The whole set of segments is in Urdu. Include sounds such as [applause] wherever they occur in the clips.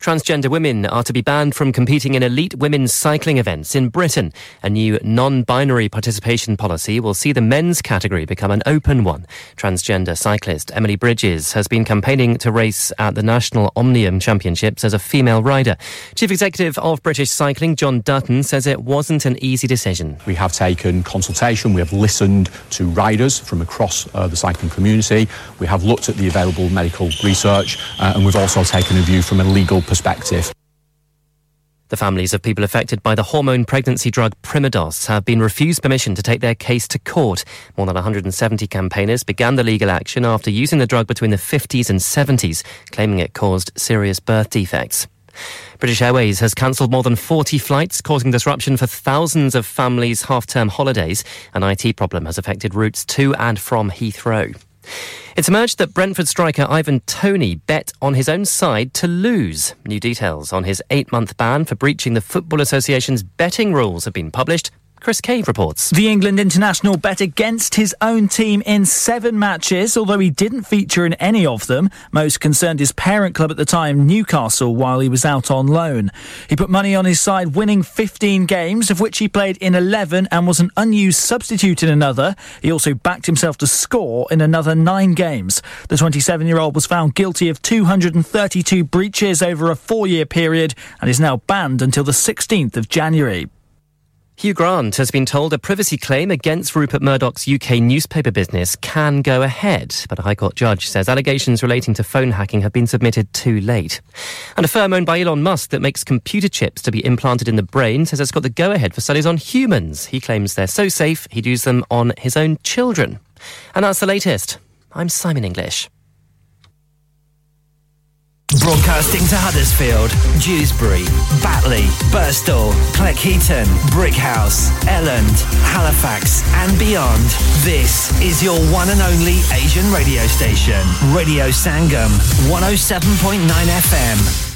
Transgender women are to be banned from competing in elite women's cycling events in Britain. A new non-binary participation policy will see the men's category become an open one. Transgender cyclist Emily Bridges has been campaigning to race at the National Omnium Championships as a female rider. Chief Executive of British Cycling, John Dutton, says it wasn't an easy decision. We have taken consultation, we have listened to riders from across uh, the cycling community, we have looked at the available medical research, uh, and we've also taken a view from a legal perspective. The families of people affected by the hormone pregnancy drug Primodos have been refused permission to take their case to court. More than 170 campaigners began the legal action after using the drug between the 50s and 70s, claiming it caused serious birth defects. British Airways has cancelled more than 40 flights, causing disruption for thousands of families' half term holidays. An IT problem has affected routes to and from Heathrow. It's emerged that Brentford striker Ivan Tony bet on his own side to lose. New details on his eight month ban for breaching the Football Association's betting rules have been published. Chris Cave reports. The England international bet against his own team in seven matches, although he didn't feature in any of them. Most concerned his parent club at the time, Newcastle, while he was out on loan. He put money on his side, winning 15 games, of which he played in 11 and was an unused substitute in another. He also backed himself to score in another nine games. The 27 year old was found guilty of 232 breaches over a four year period and is now banned until the 16th of January. Hugh Grant has been told a privacy claim against Rupert Murdoch's UK newspaper business can go ahead, but a High Court judge says allegations relating to phone hacking have been submitted too late. And a firm owned by Elon Musk that makes computer chips to be implanted in the brain says it's got the go ahead for studies on humans. He claims they're so safe he'd use them on his own children. And that's the latest. I'm Simon English. Broadcasting to Huddersfield, Dewsbury, Batley, Burstall, Cleckheaton, Brickhouse, Elland, Halifax, and beyond. This is your one and only Asian radio station, Radio Sangam, 107.9 FM.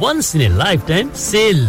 once in a lifetime sale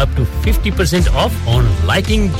up to 50% off on lighting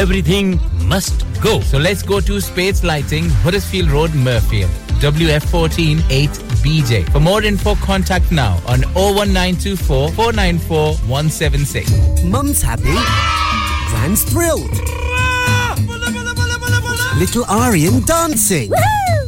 everything must go so let's go to space lighting Huddersfield road Mirfield WF14 8BJ. For more info, contact now on 01924 494 176. Mum's happy, Grand's thrilled. Little Aryan dancing. Woohoo!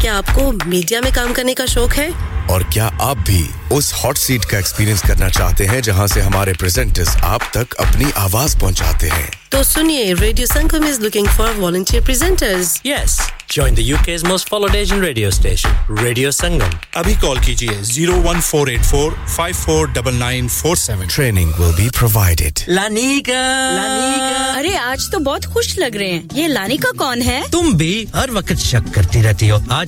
کیا آپ کو میڈیا میں کام کرنے کا شوق ہے؟ اور کیا آپ بھی اس ہاٹ سیٹ کا ایکسپیرئنس کرنا چاہتے ہیں جہاں سے ہمارے پریزنٹرز آپ تک اپنی آواز پہنچاتے ہیں؟ تو سنیے radio Sangam is looking for volunteer presenters yes join the U K's most followed Asian radio station radio Sangam ابھی کال کیجیے 01484549947 ٹریننگ ول بی پرووائڈڈ لانیکا لانیکا ارے آج تو بہت خوش لگ رہے ہیں۔ یہ لانی کا کون ہے؟ تم بھی ہر وقت شک کرتی رہتی ہو۔ آج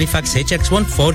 Halifax H X one four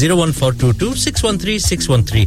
zero one four two two six one three six one three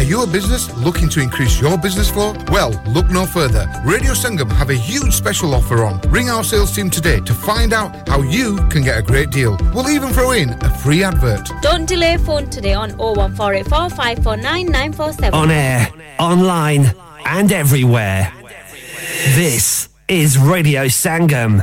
Are you a business looking to increase your business flow? Well, look no further. Radio Sangam have a huge special offer on. Ring our sales team today to find out how you can get a great deal. We'll even throw in a free advert. Don't delay phone today on 01484 On air, online, and everywhere. This is Radio Sangam.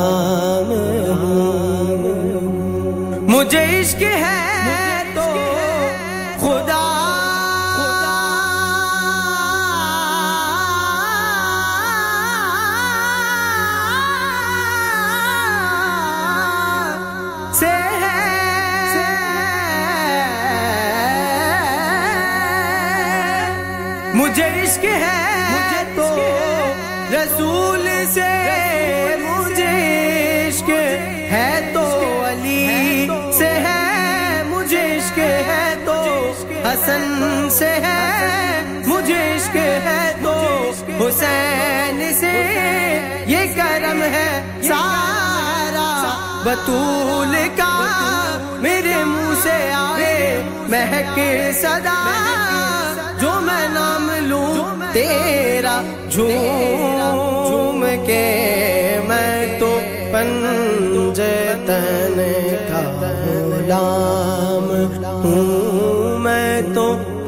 Oh. سے ہے، مجھے عشق ہے تو حسین سے۔ یہ کرم ہے سارا بطول کا۔ میرے منہ سے آئے مہک صدا۔ جو میں نام لوں تیرا جھوم کے، میں تو پنجتن کا غلام ہوں۔ میں تو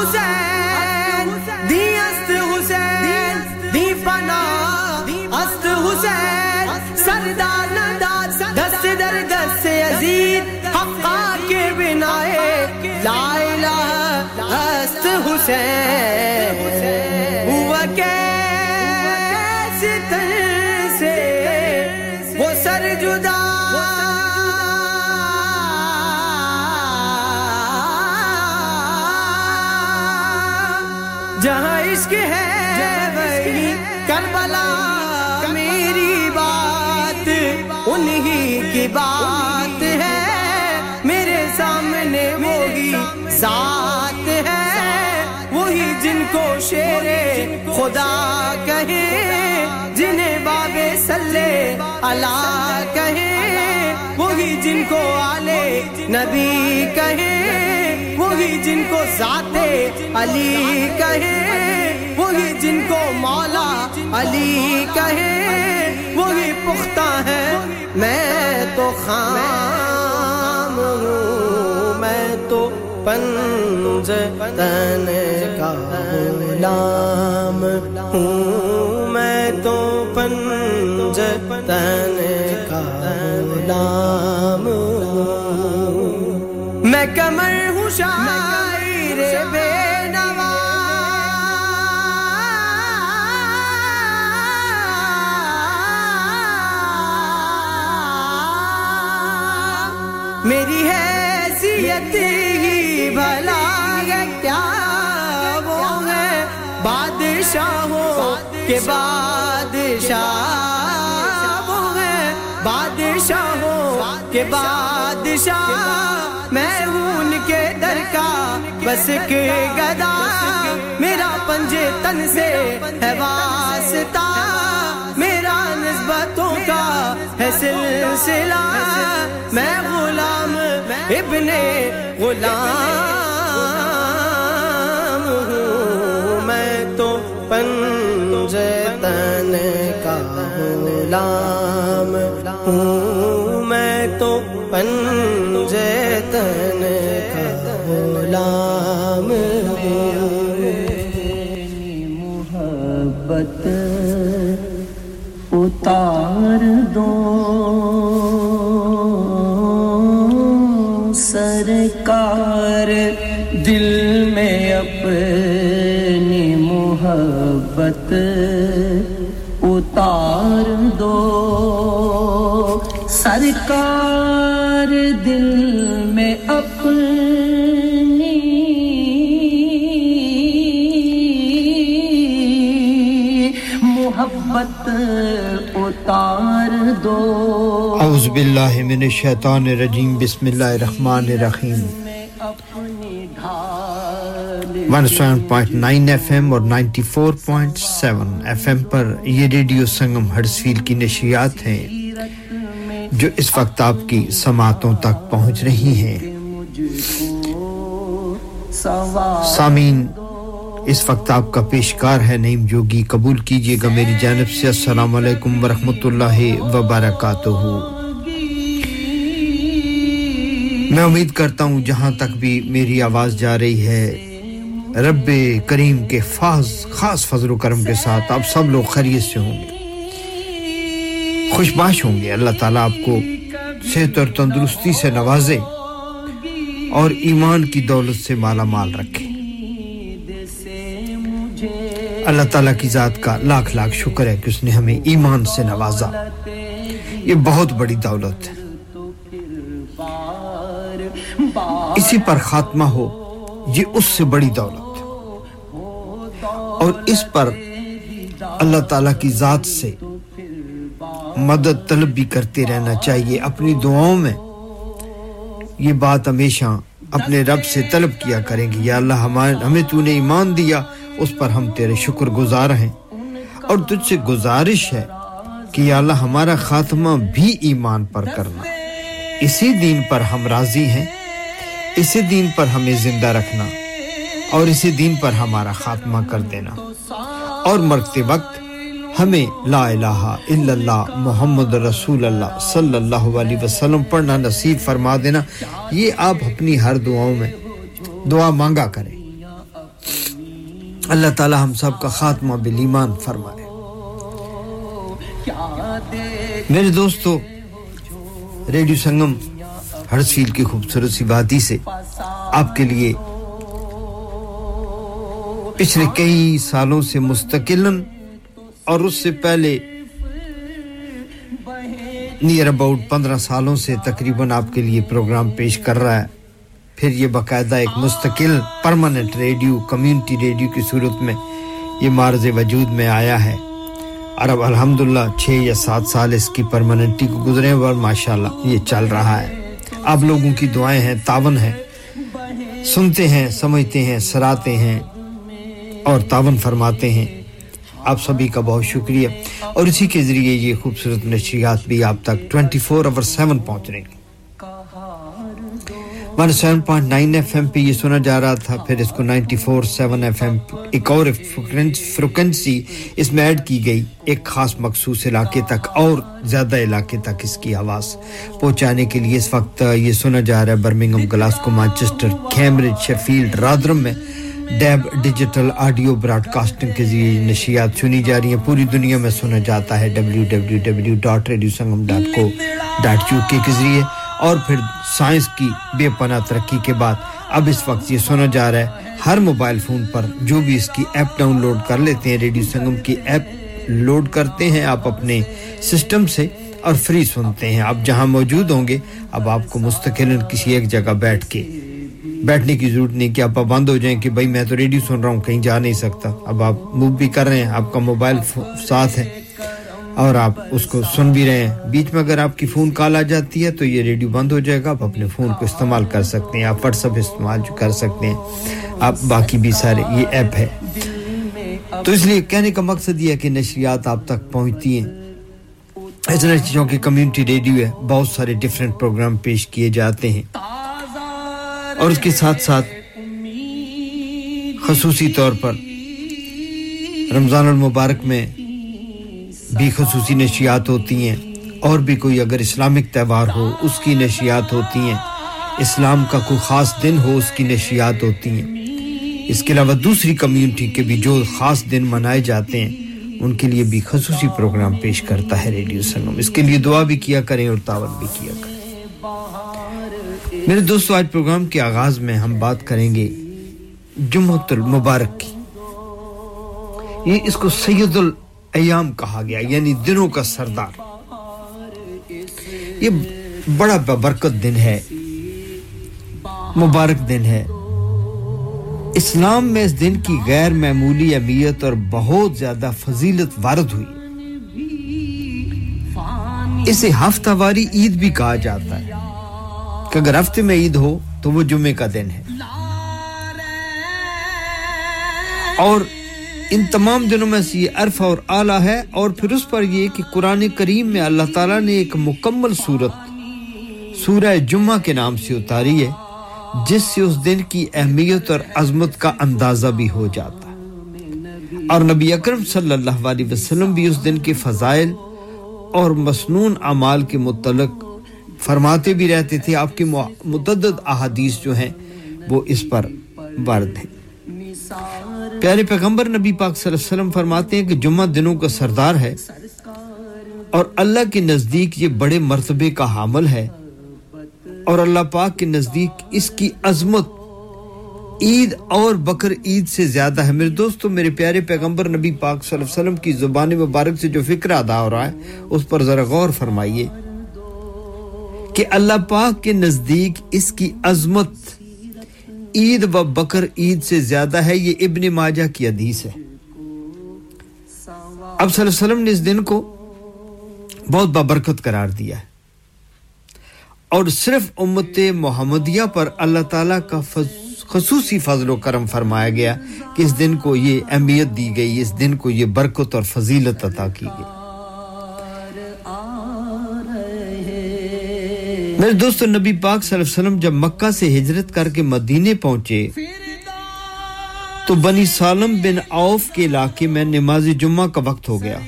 حسین، دی است حسین، دی فنا، است حسین، سردار نداد دست در دست حقا کے بنائے، لا الہ است حسین، ہوا کیسے تر سے وہ سر جدا عشق ہے وہی کربلا، میری بات، انہی کی بات ہے۔ میرے سامنے وہی ذات ہے، وہی جن کو شیر خدا کہے، جنہیں باب سلے اللہ کہے۔ وہی جن کو آلے نبی کہے۔ وہی جن کو ذات علی کہے، وہی جن کو مولا علی کہے، وہی پختہ ہے، میں تو خام ہوں، میں تو پنج تن کا غلام ہوں، میں تو پنج تن کا غلام میں کمر شاعر بے میری حیثیت ہی بھلا ہے کیا وہ ہے بادشاہوں کے بادشاہ وہ ہے بادشاہوں کے بادشاہ میں ہوں نظر کا، بس کے گدا میرا پنجے تن سے ہے واسطہ۔ میرا نسبتوں کا ہے سلسلہ۔ میں غلام ابن غلام ہوں۔ میں تو پنجے تن کا غلام ہوں۔ میں تو پنجے تن محبت اتار دو۔ سرکار دل میں اپنی محبت اتار دو۔ سرکار دل اتار دو۔ اعوذ باللہ من الشیطان الرجیم، بسم اللہ الرحمن الرحیم۔ 1.9 ایف ایم اور 94.7 ایف ایم پر یہ ریڈیو سنگم ہرسفیل کی نشریات ہیں، جو اس وقت آپ کی سماعتوں تک پہنچ رہی ہیں۔ سامین اس وقت آپ کا پیشکار ہے نعیم جوگی، قبول کیجیے گا میری جانب سے۔ السلام علیکم ورحمۃ اللہ وبرکاتہ۔ میں امید کرتا ہوں جہاں تک بھی میری آواز جا رہی ہے، رب کریم کے فاز خاص فضل و کرم کے ساتھ آپ سب لوگ خیریت سے ہوں گے۔ خوش باش ہوں گے۔ اللہ تعالیٰ آپ کو صحت اور تندرستی سے نوازے اور ایمان کی دولت سے مالا مال رکھے۔ اللہ تعالیٰ کی ذات کا لاکھ لاکھ شکر ہے کہ اس نے ہمیں ایمان سے نوازا۔ یہ بہت بڑی دولت ہے۔ اسی پر خاتمہ ہو، یہ اس سے بڑی دولت ہے۔ اور اس پر اللہ تعالیٰ کی ذات سے مدد طلب بھی کرتے رہنا چاہیے۔ اپنی دعاؤں میں یہ بات ہمیشہ اپنے رب سے طلب کیا کریں گے۔ یا اللہ ہمیں تو نے ایمان دیا اس پر ہم تیرے شکر گزار ہیں۔ اور تجھ سے گزارش ہے کہ یا اللہ ہمارا خاتمہ بھی ایمان پر کرنا۔ اسی دین پر ہم راضی ہیں۔ اسی دین پر ہمیں زندہ رکھنا۔ اور اسی دین پر ہمارا خاتمہ کر دینا۔ اور مرتے وقت ہمیں لا الہ الا اللہ محمد رسول اللہ صلی اللہ علیہ وسلم پڑھنا نصیب فرما دینا۔ یہ آپ اپنی ہر دعاؤں میں دعا مانگا کریں۔ اللہ تعالی ہم سب کا خاتمہ بالایمان فرمائے۔ میرے دوستو، ریڈیو سنگم ہر سیل کی خوبصورت سی باتی سے آپ کے لیے پچھلے کئی سالوں سے مستقل اور اس سے پہلے نیر اباؤٹ پندرہ سالوں سے تقریباً آپ کے لیے پروگرام پیش کر رہا ہے۔ پھر یہ باقاعدہ ایک مستقل پرماننٹ ریڈیو کمیونٹی ریڈیو کی صورت میں یہ معرض وجود میں آیا ہے۔ اور اب الحمد الحمدللہ چھ یا سات سال اس کی پرماننٹی کو گزرے اور ماشاءاللہ یہ چل رہا ہے۔ اب لوگوں کی دعائیں ہیں، تعاون ہیں۔ سنتے ہیں، سمجھتے ہیں سراتے ہیں اور تعاون فرماتے ہیں۔ آپ سبھی کا بہت شکریہ۔ اور اسی کے ذریعے یہ خوبصورت نشریات بھی آپ تک ٹوینٹی فور آور سیون پہنچ رہی ہیں one seven point nine F M پہ یہ سنا جا رہا تھا، پھر اس کو ninety four seven F M ایک اور فریکوینسی اس میں ایڈ کی گئی، ایک خاص مخصوص علاقے تک، اور زیادہ علاقے تک اس کی آواز پہنچانے کے لیے اس وقت یہ سنا جا رہا ہے Birmingham Glasgow, Manchester, Cambridge Sheffield Rotherham میں DAB digital audio broadcasting کے ذریعے نشیات سنی جا رہی ہیں۔ پوری دنیا میں سنا جاتا ہے W W W dot radio Sangam dot co dot U K ذریعے۔ اور پھر سائنس کی بے پناہ ترقی کے بعد اب اس وقت یہ سنا جا رہا ہے، ہر موبائل فون پر جو بھی اس کی ایپ ڈاؤن لوڈ کر لیتے ہیں، ریڈیو سنگم کی ایپ لوڈ کرتے ہیں، آپ اپنے سسٹم سے اور فری سنتے ہیں۔ آپ جہاں موجود ہوں گے، اب آپ کو مستقل کسی ایک جگہ بیٹھ کے، بیٹھنے کی ضرورت نہیں کہ آپ بند ہو جائیں کہ بھائی میں تو ریڈیو سن رہا ہوں، کہیں جا نہیں سکتا۔ اب آپ موو بھی کر رہے ہیں، آپ کا موبائل ساتھ ہے۔ اور آپ اس کو سن بھی رہے ہیں۔ بیچ میں اگر آپ کی فون کال آ جاتی ہے تو یہ ریڈیو بند ہو جائے گا۔ آپ اپنے فون کو استعمال کر سکتے ہیں۔ آپ واٹس ایپ استعمال کر سکتے ہیں۔ آپ باقی بھی سارے یہ ایپ ہے۔ تو اس لیے کہنے کا مقصد یہ ہے کہ نشریات آپ تک پہنچتی ہیں۔ اس طرح چیزوں کی کمیونٹی ریڈیو ہے۔ بہت سارے ڈفرینٹ پروگرام پیش کیے جاتے ہیں۔ اور اس کے ساتھ ساتھ خصوصی طور پر رمضان المبارک میں بھی خصوصی نشیات ہوتی ہیں اور بھی کوئی اگر اسلامک تہوار ہو، اس کی نشیات ہوتی ہیں۔ اسلام کا کوئی خاص دن ہو، اس کی نشیات ہوتی ہیں۔ اس کے علاوہ دوسری کمیونٹی کے بھی جو خاص دن منائے جاتے ہیں، ان کے لیے بھی خصوصی پروگرام پیش کرتا ہے ریڈیو سنگم۔ اس کے لیے دعا بھی کیا کریں اور تعاون بھی کیا کریں۔ میرے دوستو، آج پروگرام کے آغاز میں ہم بات کریں گے جمعۃ المبارک کی۔ یہ اس کو سید ال ایام کہا گیا یعنی دنوں کا سردار۔ یہ بڑا برکت دن ہے، مبارک دن ہے۔ اسلام میں اس دن کی غیر معمولی اہمیت اور بہت زیادہ فضیلت وارد ہوئی۔ اسے ہفتہ واری عید بھی کہا جاتا ہے۔ کہ اگر ہفتے میں عید ہو تو وہ جمعے کا دن ہے۔ اور ان تمام دنوں میں سے یہ عرف اور اعلیٰ ہے اور پھر اس پر یہ کہ قرآن کریم میں اللہ تعالیٰ نے ایک مکمل صورت سورہ جمعہ کے نام سے اتاری ہے، جس سے اس دن کی اہمیت اور عظمت کا اندازہ بھی ہو جاتا۔ ہے اور نبی اکرم صلی اللہ علیہ وسلم بھی اس دن کے فضائل اور مسنون اعمال کے متعلق فرماتے بھی رہتے تھے۔ آپ کے متعدد احادیث جو ہیں، وہ اس پر وارد ہیں۔ پیارے پیغمبر نبی پاک صلی اللہ علیہ وسلم فرماتے ہیں کہ جمعہ دنوں کا سردار ہے اور اللہ کے نزدیک یہ بڑے مرتبے کا حامل ہے اور اللہ پاک کے نزدیک اس کی عظمت عید اور بکر عید سے زیادہ ہے۔ میرے دوستو، میرے پیارے پیغمبر نبی پاک صلی اللہ علیہ وسلم کی زبان مبارک سے جو فکر ادا ہو رہا ہے، اس پر ذرا غور فرمائیے کہ اللہ پاک کے نزدیک اس کی عظمت عید و بکر عید سے زیادہ ہے، یہ ابن ماجہ کی حدیث ہے۔ اب صلی اللہ علیہ وسلم نے اس دن کو بہت ببرکت قرار دیا ہے۔ اور صرف امت محمدیہ پر اللہ تعالیٰ کا خصوصی فضل و کرم فرمایا گیا کہ اس دن کو یہ اہمیت دی گئی، اس دن کو یہ برکت اور فضیلت عطا کی گئی۔ میرے دوستو نبی پاک صلی اللہ علیہ وسلم جب مکہ سے ہجرت کر کے مدینے پہنچے، تو بنی سالم بن عوف کے علاقے میں نماز جمعہ کا وقت ہو گیا۔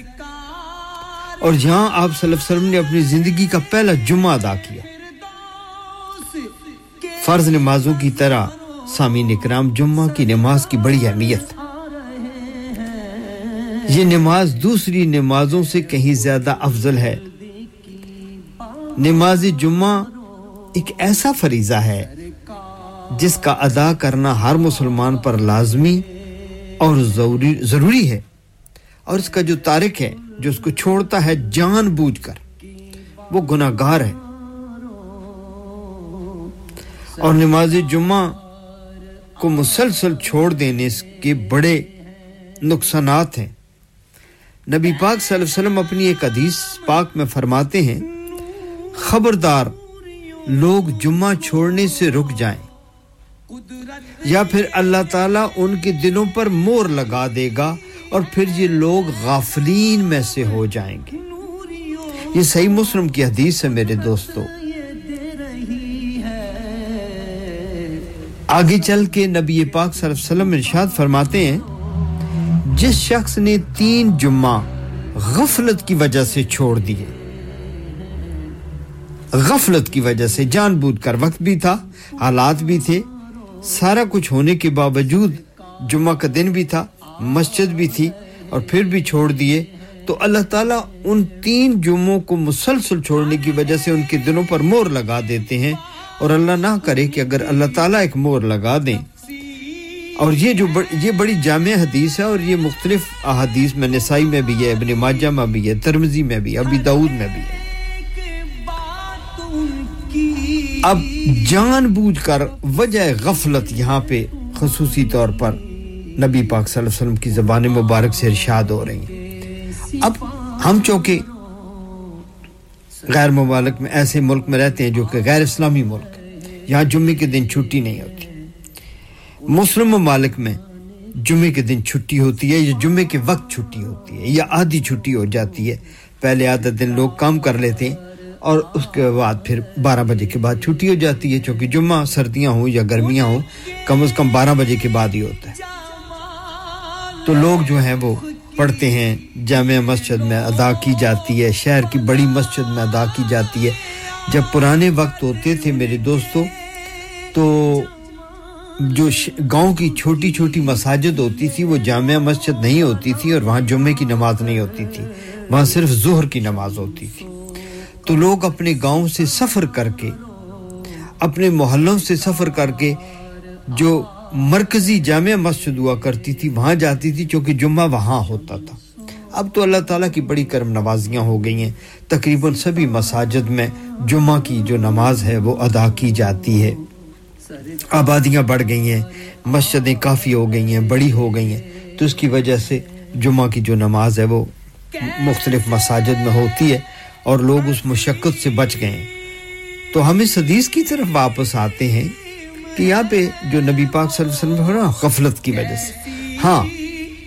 اور یہاں آپ صلی اللہ علیہ وسلم نے اپنی زندگی کا پہلا جمعہ ادا کیا۔ فرض نمازوں کی طرح سامی اکرام، جمعہ کی نماز کی بڑی اہمیت۔ یہ نماز دوسری نمازوں سے کہیں زیادہ افضل ہے۔ نماز جمعہ ایک ایسا فریضہ ہے جس کا ادا کرنا ہر مسلمان پر لازمی اور ضروری ضروری ہے اور اس کا جو تارک ہے، جو اس کو چھوڑتا ہے جان بوجھ کر، وہ گناہ گار ہے۔ اور نماز جمعہ کو مسلسل چھوڑ دینے اس کے بڑے نقصانات ہیں۔ نبی پاک صلی اللہ علیہ وسلم اپنی ایک حدیث پاک میں فرماتے ہیں خبردار لوگ جمعہ چھوڑنے سے رک جائیں یا پھر اللہ تعالیٰ ان کے دلوں پر مور لگا دے گا اور پھر یہ لوگ غافلین میں سے ہو جائیں گے۔ یہ صحیح مسلم کی حدیث ہے میرے دوستو۔ آگے چل کے نبی پاک صلی اللہ علیہ وسلم ارشاد فرماتے ہیں، جس شخص نے تین جمعہ غفلت کی وجہ سے چھوڑ دیے غفلت کی وجہ سے جان بوجھ کر وقت بھی تھا، حالات بھی تھے۔ سارا کچھ ہونے کے باوجود جمعہ کا دن بھی تھا، مسجد بھی تھی اور پھر بھی چھوڑ دیے۔ تو اللہ تعالیٰ ان تین جمعوں کو مسلسل چھوڑنے کی وجہ سے ان کے دنوں پر مور لگا دیتے ہیں۔ اور اللہ نہ کرے کہ اگر اللہ تعالیٰ ایک مور لگا دیں۔ اور یہ جو بڑ... یہ بڑی جامع حدیث ہے اور یہ مختلف احادیث میں، نسائی میں بھی ہے، ابن ماجہ میں بھی ہے ترمزی میں بھی ہے، ابی داود میں بھی ہے۔ اب جان بوجھ کر وجہ غفلت یہاں پہ خصوصی طور پر نبی پاک صلی اللہ علیہ وسلم کی زبان مبارک سے ارشاد ہو رہی ہیں۔ اب ہم چونکہ غیر ممالک میں ایسے ملک میں رہتے ہیں جو کہ غیر اسلامی ملک ہے یہاں جمعے کے دن چھٹی نہیں ہوتی۔ مسلم ممالک میں جمعے کے دن چھٹی ہوتی ہے یا جمعے کے وقت چھٹی ہوتی ہے یا آدھی چھٹی ہو جاتی ہے۔ پہلے آدھا دن لوگ کام کر لیتے ہیں اور اس کے بعد پھر بارہ بجے کے بعد چھٹی ہو جاتی ہے، چونکہ جمعہ سردیاں ہوں یا گرمیاں ہوں، کم از کم بارہ بجے کے بعد ہی ہوتا ہے۔ تو لوگ جو ہیں وہ پڑھتے ہیں، جامع مسجد میں ادا کی جاتی ہے، شہر کی بڑی مسجد میں ادا کی جاتی ہے۔ جب پرانے وقت ہوتے تھے میرے دوستوں تو جو گاؤں کی چھوٹی چھوٹی مساجد ہوتی تھی، وہ جامع مسجد نہیں ہوتی تھی اور وہاں جمعے کی نماز نہیں ہوتی تھی۔ وہاں صرف ظہر کی نماز ہوتی تھی۔ تو لوگ اپنے گاؤں سے سفر کر کے، اپنے محلوں سے سفر کر کے جو مرکزی جامع مسجد ہوا کرتی تھی، وہاں جاتی تھی، چونکہ جمعہ وہاں ہوتا تھا۔ اب تو اللہ تعالیٰ کی بڑی کرم نوازیاں ہو گئی ہیں۔ تقریباً سبھی مساجد میں جمعہ کی جو نماز ہے، وہ ادا کی جاتی ہے۔ آبادیاں بڑھ گئی ہیں، مسجدیں کافی ہو گئی ہیں، بڑی ہو گئی ہیں۔ تو اس کی وجہ سے جمعہ کی جو نماز ہے، وہ مختلف مساجد میں ہوتی ہے۔ اور لوگ اس مشقت سے بچ گئے۔ تو ہم اس حدیث کی طرف واپس آتے ہیں کہ یہاں پہ جو نبی پاک صلی اللہ علیہ وسلم ہو غفلت کی وجہ سے۔ ہاں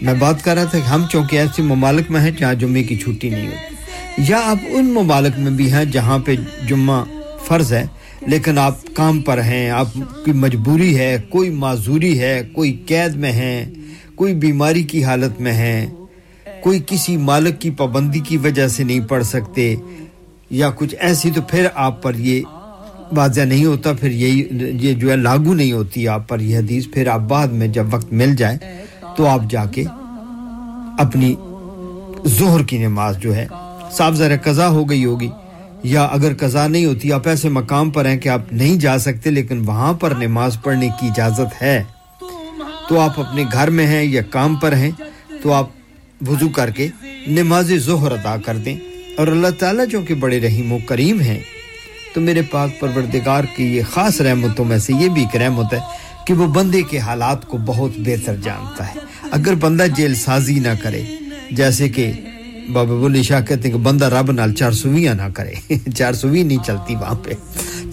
میں بات کر رہا تھا کہ ہم چونکہ ایسے ممالک میں ہیں جہاں جمعے کی چھٹی نہیں ہوتی۔ یا آپ ان ممالک میں بھی ہیں جہاں پہ جمعہ فرض ہے، لیکن آپ کام پر ہیں، آپ کی مجبوری ہے، کوئی معذوری ہے، کوئی قید میں ہیں، کوئی بیماری کی حالت میں ہیں۔ کوئی کسی مالک کی پابندی کی وجہ سے نہیں پڑھ سکتے یا کچھ ایسی تو پھر آپ پر یہ واضح نہیں ہوتا، پھر یہی، یہ جو ہے لاگو نہیں ہوتی آپ پر یہ حدیث، پھر آپ بعد میں جب وقت مل جائے تو آپ جا کے اپنی زہر کی نماز جو ہے، صاحب ذرا قضا ہو گئی ہوگی یا اگر قضا نہیں ہوتی، آپ ایسے مقام پر ہیں کہ آپ نہیں جا سکتے لیکن وہاں پر نماز پڑھنے کی اجازت ہے۔ تو آپ اپنے گھر میں ہیں یا کام پر ہیں، تو آپ وضو کر کے نماز ظہر ادا کر دیں۔ اور اللہ تعالیٰ جو کہ بڑے رحیم و کریم ہیں، تو میرے پاک پروردگار کی یہ خاص رحمتوں میں سے یہ بھی ایک رحمت ہے کہ وہ بندے کے حالات کو بہت بہتر جانتا ہے۔ اگر بندہ جیل سازی نہ کرے، جیسے کہ بابا بولی شاہ کہتے ہیں کہ بندہ رب نال چار سویاں نہ کرے، [laughs] چار سوئیں نہیں چلتی وہاں پہ۔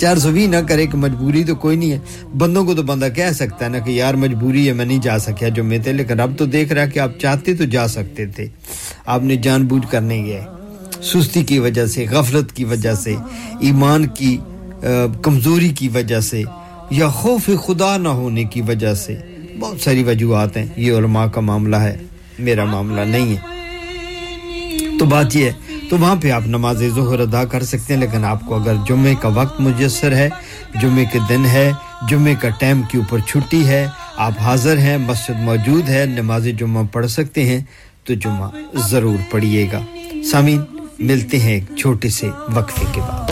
چار سو بھی نہ کرے کہ مجبوری تو کوئی نہیں ہے۔ بندوں کو تو بندہ کہہ سکتا ہے نا کہ یار مجبوری ہے، میں نہیں جا سکیا جو میں تھے، لیکن اب تو دیکھ رہا کہ آپ چاہتے تو جا سکتے تھے۔ آپ نے جان بوجھ کر نہیں گئے۔ سستی کی وجہ سے، غفلت کی وجہ سے، ایمان کی کمزوری کی وجہ سے، یا خوف خدا نہ ہونے کی وجہ سے۔ بہت ساری وجوہات ہیں۔ یہ علماء کا معاملہ ہے۔ میرا معاملہ نہیں ہے۔ تو بات یہ ہے تو وہاں پہ آپ نماز ظہر ادا کر سکتے ہیں، لیکن آپ کو اگر جمعے کا وقت مجسر ہے، جمعہ کے دن ہے، جمعہ کا ٹائم کے اوپر چھٹی ہے، آپ حاضر ہیں، مسجد موجود ہے، نماز جمعہ پڑھ سکتے ہیں، تو جمعہ ضرور پڑھیے گا۔ سامعین، ملتے ہیں ایک چھوٹے سے وقفے کے بعد۔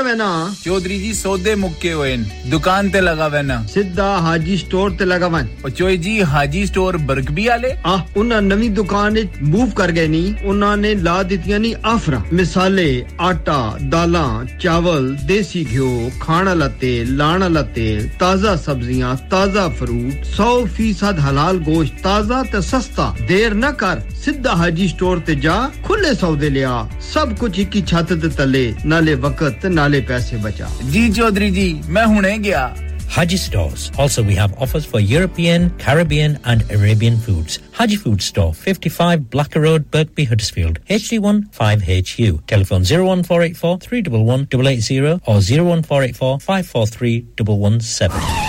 لگا وینا چودھری جی سودے مکے ہوئے دکان تے لگا وینا سیدھا حاجی سٹور تے لگا ون او چوئے جی حاجی سٹور برگبی والے آ انہاں نویں دکان وچ موو کر گئے نی انہاں نے لا دتیاں نی آفراں مثالے آٹا دالاں چاول دیسی گھیو کھانا لتے لانا لتے تازہ سبزیاں تازہ فروٹ سو فیصد حلال گوشت تازہ تے سستا دیر نہ کر سیدھا حاجی سٹور تے جا کھلے سودے لیا سب کچھ ایک ہی چھت تے تلے نالے وقت نالے ਵਕਤ ਤੇ ਨਾਲੇ ਪੈਸੇ ਬਚਾ ਜੀ ਚੌਧਰੀ ਜੀ ਮੈਂ ਹੁਣੇ ਗਿਆ Haji Stores. Also, we have offers for European, Caribbean, and Arabian foods. Haji Food Store, 55 Blacker Road, Birkby, Huddersfield, HD1 5HU. Telephone 01484 311 880 or 01484 543 117.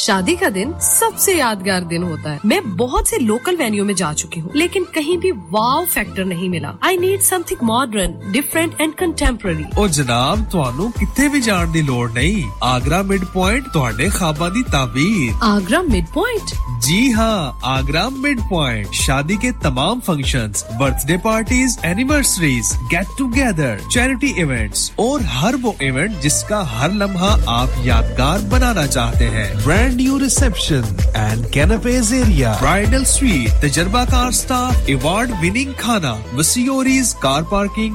شادی کا دن سب سے یادگار دن ہوتا ہے۔ میں بہت سے لوکل وینیو میں جا چکی ہوں لیکن کہیں بھی واو فیکٹر نہیں ملا۔ I need something modern different and contemporary اور جناب تہانوں کتنے بھی جان دی لوڑ نہیں۔ آگرہ مڈ پوائنٹ تہاڈے خواباں دی تعبیر۔ آگرہ مڈ پوائنٹ جی ہاں آگرہ مڈ پوائنٹ شادی کے تمام functions birthday parties anniversaries get together charity events اور ہر وہ ایونٹ جس کا ہر لمحہ آپ یادگار بنانا چاہتے ہیں۔ Grandeur Reception and Canapes Area, Bridal Suite, the Jarbakar Staff, Award Winning Khana, Musiori's Car Parking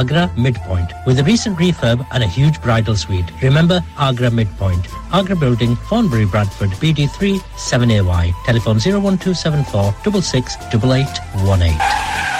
Agra mid point with a recent refurb and a huge bridal suite remember Agra mid point Agra building Thornbury Bradford BD 3 7AY telephone 01274 668818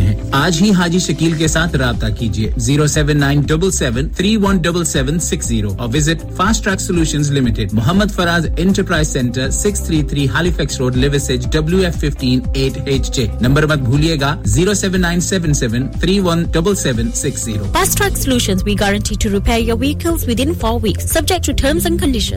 ہیں۔ آج ہی حاجی شکیل کے ساتھ رابطہ کیجیے۔ Zero seven nine double seven three one double seven six zero اور visit fast track solution limited. Muhammad Faraz enterprise centre six three three Halifax road Liversedge W F fifteen eight H J. Number مت بھولیے گا zero seven nine seven seven three one double seven six zero. Fast track solution we guarantee to repair your vehicles within four subject to terms and condition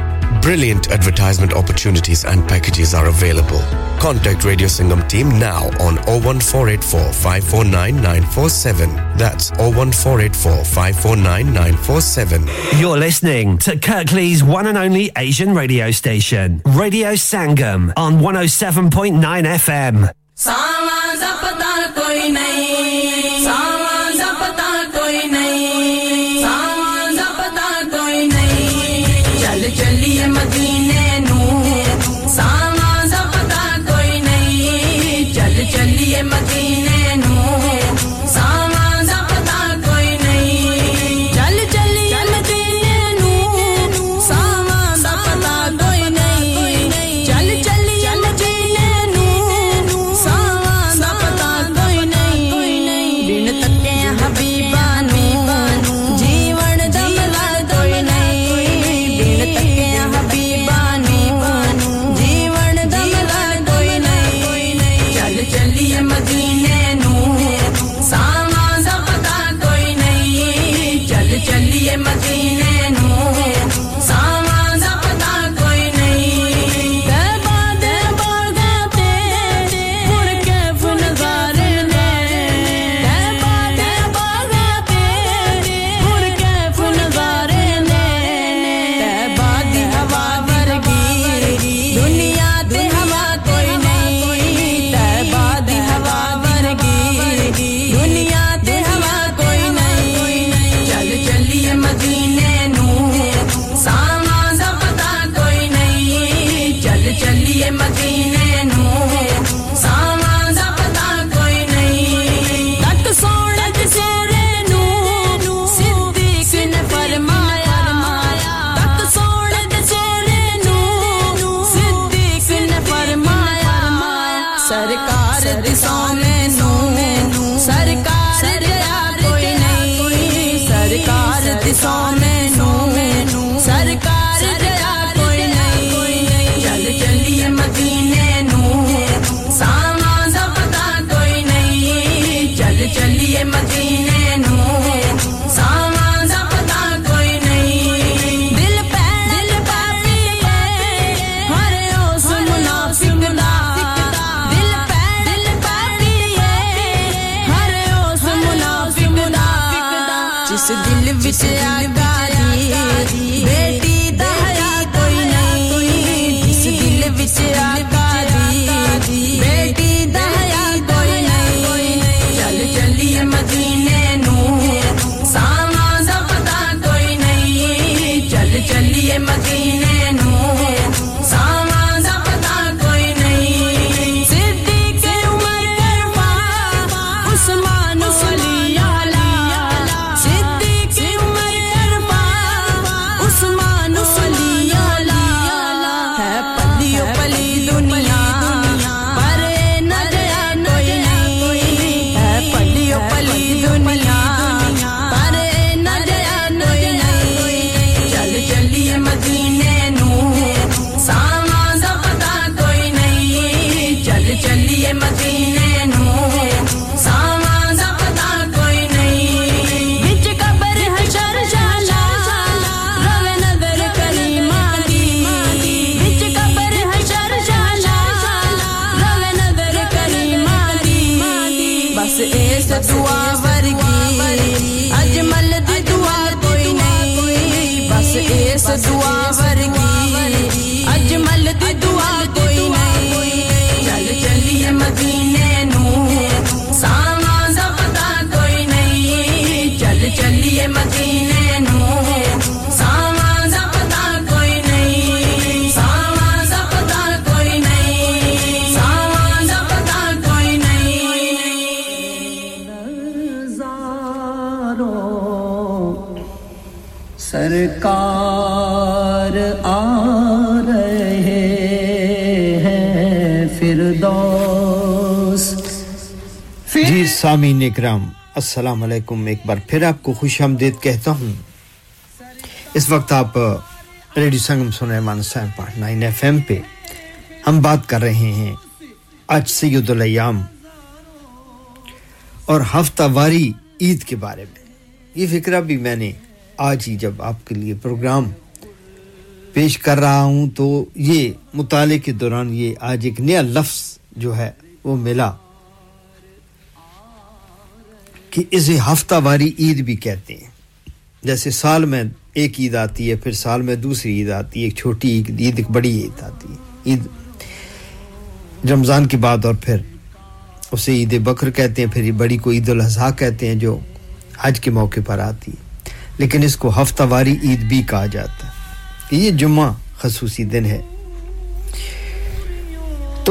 Brilliant advertisement opportunities and packages are available. Contact Radio Singham team now on 01484 549 947. That's 01484 549 947. You're listening to Kirkley's one and only Asian radio station, Radio Sangam on 107.9 FM. علیکم ایک بار پھر آپ کو خوش آمدید کہتا ہوں۔ اس وقت آپ ریڈیو سنگم سن رہے ہیں مانسا نائن ایف ایم پہ ہم بات کر رہے ہیں۔ آج سید الایام اور ہفتہ واری عید کے بارے میں۔ یہ فکرہ بھی میں نے آج ہی جب آپ کے لیے پروگرام پیش کر رہا ہوں تو یہ مطالعے کے دوران یہ آج ایک نیا لفظ جو ہے وہ ملا۔ کہ اسے ہفتہ واری عید بھی کہتے ہیں۔ جیسے سال میں ایک عید آتی ہے، پھر سال میں دوسری عید آتی ہے، ایک چھوٹی عید عید، ایک بڑی عید آتی ہے۔ عید رمضان کے بعد اور پھر اسے عید بکر کہتے ہیں، پھر بڑی کو عید الاضحیٰ کہتے ہیں جو حج کے موقع پر آتی ہے۔ لیکن اس کو ہفتہ واری عید بھی کہا جاتا ہے۔ یہ جمعہ خصوصی دن ہے۔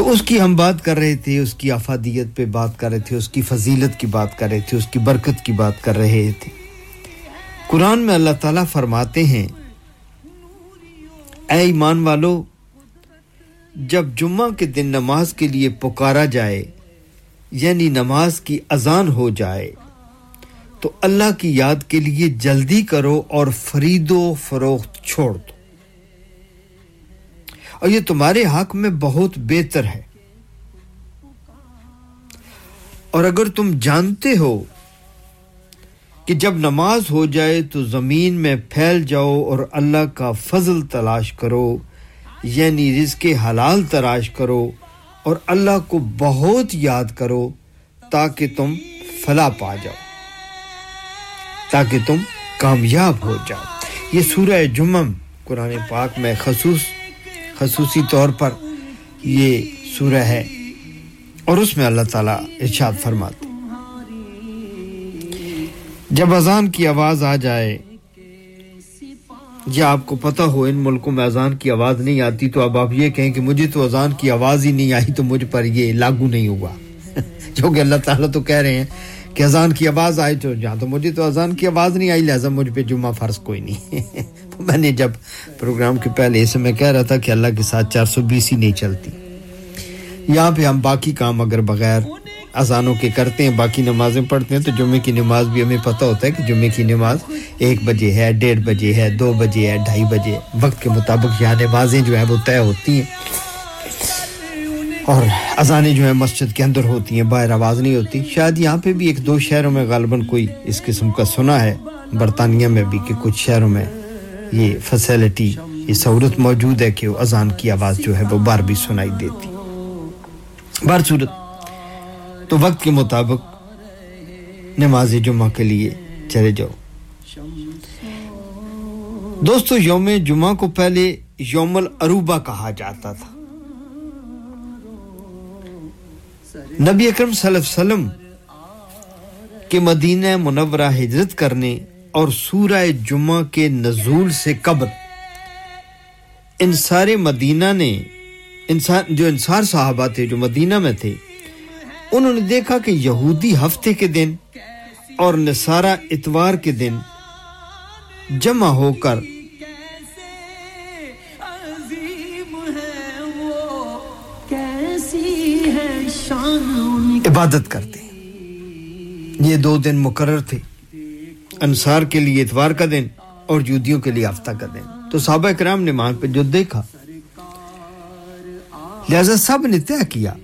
تو اس کی ہم بات کر رہے تھے، اس کی افادیت پہ بات کر رہے تھے، اس کی فضیلت کی بات کر رہے تھے، اس کی برکت کی بات کر رہے تھے۔ قرآن میں اللہ تعالیٰ فرماتے ہیں، اے ایمان والو، جب جمعہ کے دن نماز کے لیے پکارا جائے یعنی نماز کی اذان ہو جائے، تو اللہ کی یاد کے لیے جلدی کرو اور فرید و فروخت چھوڑ دو۔ اور یہ تمہارے حق میں بہت بہتر ہے۔ اور اگر تم جانتے ہو کہ جب نماز ہو جائے تو زمین میں پھیل جاؤ اور اللہ کا فضل تلاش کرو یعنی رزق حلال تلاش کرو اور اللہ کو بہت یاد کرو تاکہ تم فلا پا جاؤ، تاکہ تم کامیاب ہو جاؤ۔ یہ سورہ جمم قرآن پاک میں خصوص خصوصی طور پر یہ سورہ ہے اور اس میں اللہ تعالیٰ ارشاد فرماتے جب اذان کی آواز آ جائے یا آپ کو پتہ ہو، ان ملکوں میں اذان کی آواز نہیں آتی، تو اب آپ یہ کہیں کہ مجھے تو اذان کی آواز ہی نہیں آئی، تو مجھ پر یہ لاگو نہیں ہوا۔ [laughs] جو کہ اللہ تعالیٰ تو کہہ رہے ہیں۔ کہ اذان کی آواز آئی تو جہاں تو مجھے تو اذان کی آواز نہیں آئی، لہٰذا مجھ پہ جمعہ فرض کوئی نہیں۔ [laughs] میں نے جب پروگرام کے پہلے اسے میں کہہ رہا تھا کہ اللہ کے ساتھ چار سو بیس ہی نہیں چلتی۔ یہاں پہ ہم باقی کام اگر بغیر اذانوں کے کرتے ہیں، باقی نمازیں پڑھتے ہیں، تو جمعے کی نماز بھی ہمیں پتہ ہوتا ہے کہ جمعے کی نماز ایک بجے ہے، ڈیڑھ بجے ہے، دو بجے ہے، ڈھائی بجے۔ وقت کے مطابق یہاں نمازیں جو ہیں وہ طے ہوتی ہیں۔ اور اذانیں جو ہیں مسجد کے اندر ہوتی ہیں، باہر آواز نہیں ہوتی۔ شاید یہاں پہ بھی ایک دو شہروں میں غالباً کوئی اس قسم کا سنا ہے۔ برطانیہ میں بھی کہ کچھ شہروں میں یہ فیسلٹی یہ سہولت موجود ہے کہ وہ اذان کی آواز جو ہے وہ بار بھی سنائی دیتی۔ بار صورت، تو وقت کے مطابق نماز جمعہ کے لیے چلے جاؤ۔ دوستو، یوم جمعہ کو پہلے یوم العروبہ کہا جاتا تھا۔ نبی اکرم صلی اللہ علیہ وسلم کے مدینہ منورہ ہجرت کرنے اور سورہ جمعہ کے نزول سے قبل سارے مدینہ نے انسان جو انصار صحابہ تھے، جو مدینہ میں تھے، انہوں نے دیکھا کہ یہودی ہفتے کے دن اور نصارہ اتوار کے دن جمع ہو کر عبادت کرتے ہیں۔ یہ دو دن مقرر تھے۔ انصار کے لیے اتوار کا دن اور یودیوں کے لیے آفتہ کا دن۔ تو صحابہ اکرام نے مہان پہ جو دیکھا، لہذا سب نے طے کیا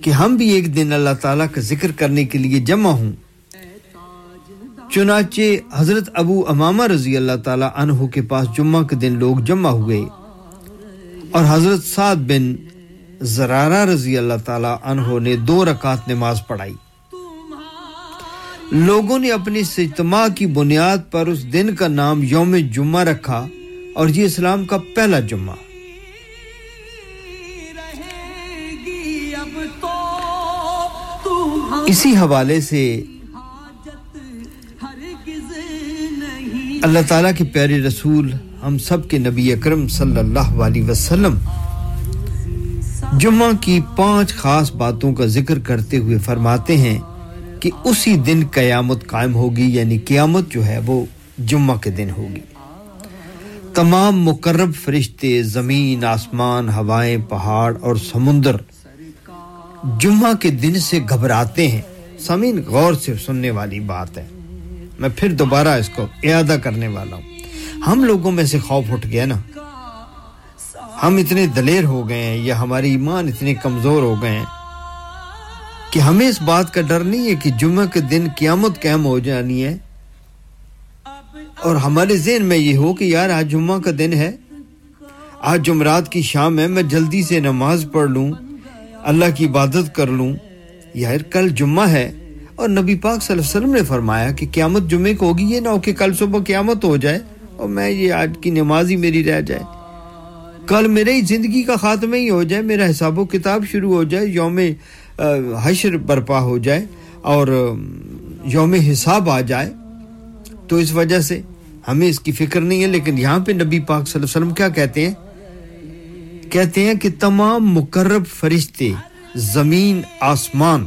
کہ ہم بھی ایک دن اللہ تعالیٰ کا ذکر کرنے کے لیے جمع ہوں۔ چنانچہ حضرت ابو امامہ رضی اللہ تعالیٰ عنہ کے پاس جمعہ کے دن لوگ جمع ہوئے۔ اور حضرت سعد بن زرارہ رضی اللہ تعالی عنہ نے دو رکعت نماز پڑھائی۔ لوگوں نے اپنی اجتماع کی بنیاد پر اس دن کا نام یوم جمعہ رکھا اور یہ اسلام کا پہلا جمعہ۔ اسی حوالے سے اللہ تعالیٰ کے پیارے رسول ہم سب کے نبی اکرم صلی اللہ علیہ وسلم جمعہ کی پانچ خاص باتوں کا ذکر کرتے ہوئے فرماتے ہیں کہ اسی دن قیامت قائم ہوگی یعنی قیامت جو ہے وہ جمعہ کے دن ہوگی۔ تمام مقرب فرشتے، زمین، آسمان، ہوائیں، پہاڑ اور سمندر جمعہ کے دن سے گھبراتے ہیں۔ سمین غور سے سننے والی بات ہے۔ میں پھر دوبارہ اس کو اعادہ کرنے والا ہوں۔ ہم لوگوں میں سے خوف اٹھ گیا نا۔ ہم اتنے دلیر ہو گئے ہیں یا ہماری ایمان اتنے کمزور ہو گئے ہیں کہ ہمیں اس بات کا ڈر نہیں ہے کہ جمعہ کے دن قیامت قیم ہو جانی ہے اور ہمارے ذہن میں یہ ہو کہ یار آج جمعہ کا دن ہے، آج جمعرات کی شام ہے، میں جلدی سے نماز پڑھ لوں، اللہ کی عبادت کر لوں یار کل جمعہ ہے۔ اور نبی پاک صلی اللہ علیہ وسلم نے فرمایا کہ قیامت جمعے کو ہوگی، یہ نہ ہو کہ کل صبح قیامت ہو جائے اور میں یہ آج کی نماز ہی میری رہ جائے۔ کل میرے زندگی کا خاتمہ ہی ہو جائے، میرا حساب و کتاب شروع ہو جائے، یوم حشر برپا ہو جائے اور یوم حساب آ جائے۔ تو اس وجہ سے ہمیں اس کی فکر نہیں ہے، لیکن یہاں پہ نبی پاک صلی اللہ علیہ وسلم کیا کہتے ہیں؟ کہتے ہیں کہ تمام مقرب فرشتے، زمین، آسمان،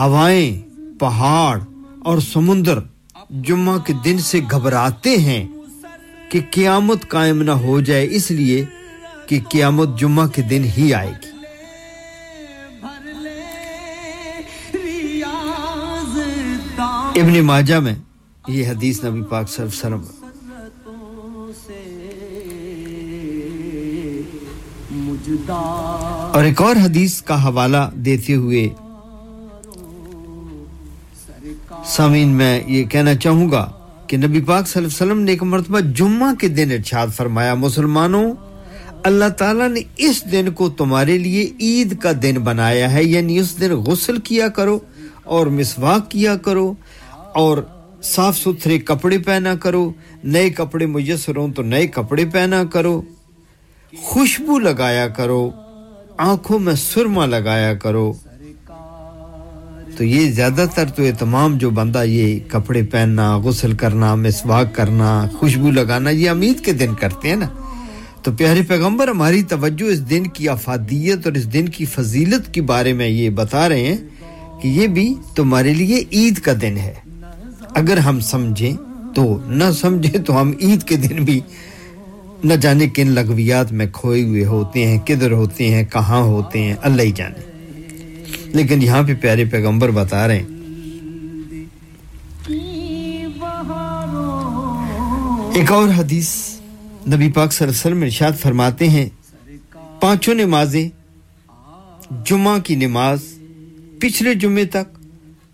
ہوائیں، پہاڑ اور سمندر جمعہ کے دن سے گھبراتے ہیں۔ کہ قیامت قائم نہ ہو جائے اس لیے کہ قیامت جمعہ کے دن ہی آئے گی۔ ابن ماجہ میں یہ حدیث نبی پاک صلی اللہ علیہ وسلم اور ایک اور حدیث کا حوالہ دیتے ہوئے سامین میں یہ کہنا چاہوں گا کہ نبی پاک صلی اللہ علیہ وسلم نے ایک مرتبہ جمعہ کے دن ارشاد فرمایا، مسلمانوں، اللہ تعالیٰ نے اس دن کو تمہارے لیے عید کا دن بنایا ہے یعنی اس دن غسل کیا کرو اور مسواک کیا کرو اور صاف ستھرے کپڑے پہنا کرو۔ نئے کپڑے میسر ہوں تو نئے کپڑے پہنا کرو۔ خوشبو لگایا کرو، آنکھوں میں سرما لگایا کرو۔ تو یہ زیادہ تر تو یہ تمام جو بندہ یہ کپڑے پہننا، غسل کرنا، مسواک کرنا، خوشبو لگانا، یہ امید کے دن کرتے ہیں نا۔ تو پیارے پیغمبر، ہماری توجہ اس دن کی افادیت اور اس دن کی فضیلت کے بارے میں یہ بتا رہے ہیں کہ یہ بھی تمہارے لیے عید کا دن ہے۔ اگر ہم سمجھیں تو، نہ سمجھیں تو ہم عید کے دن بھی نہ جانے کن لغویات میں کھوئے ہوئے ہوتے ہیں، کدھر ہوتے ہیں، کہاں ہوتے ہیں، اللہ ہی جانے۔ لیکن یہاں پہ پیارے پیغمبر بتا رہے ہیں۔ ایک اور حدیث نبی پاک صلی اللہ علیہ وسلم ارشاد فرماتے ہیں، پانچوں نمازیں، جمعہ کی نماز پچھلے جمعے تک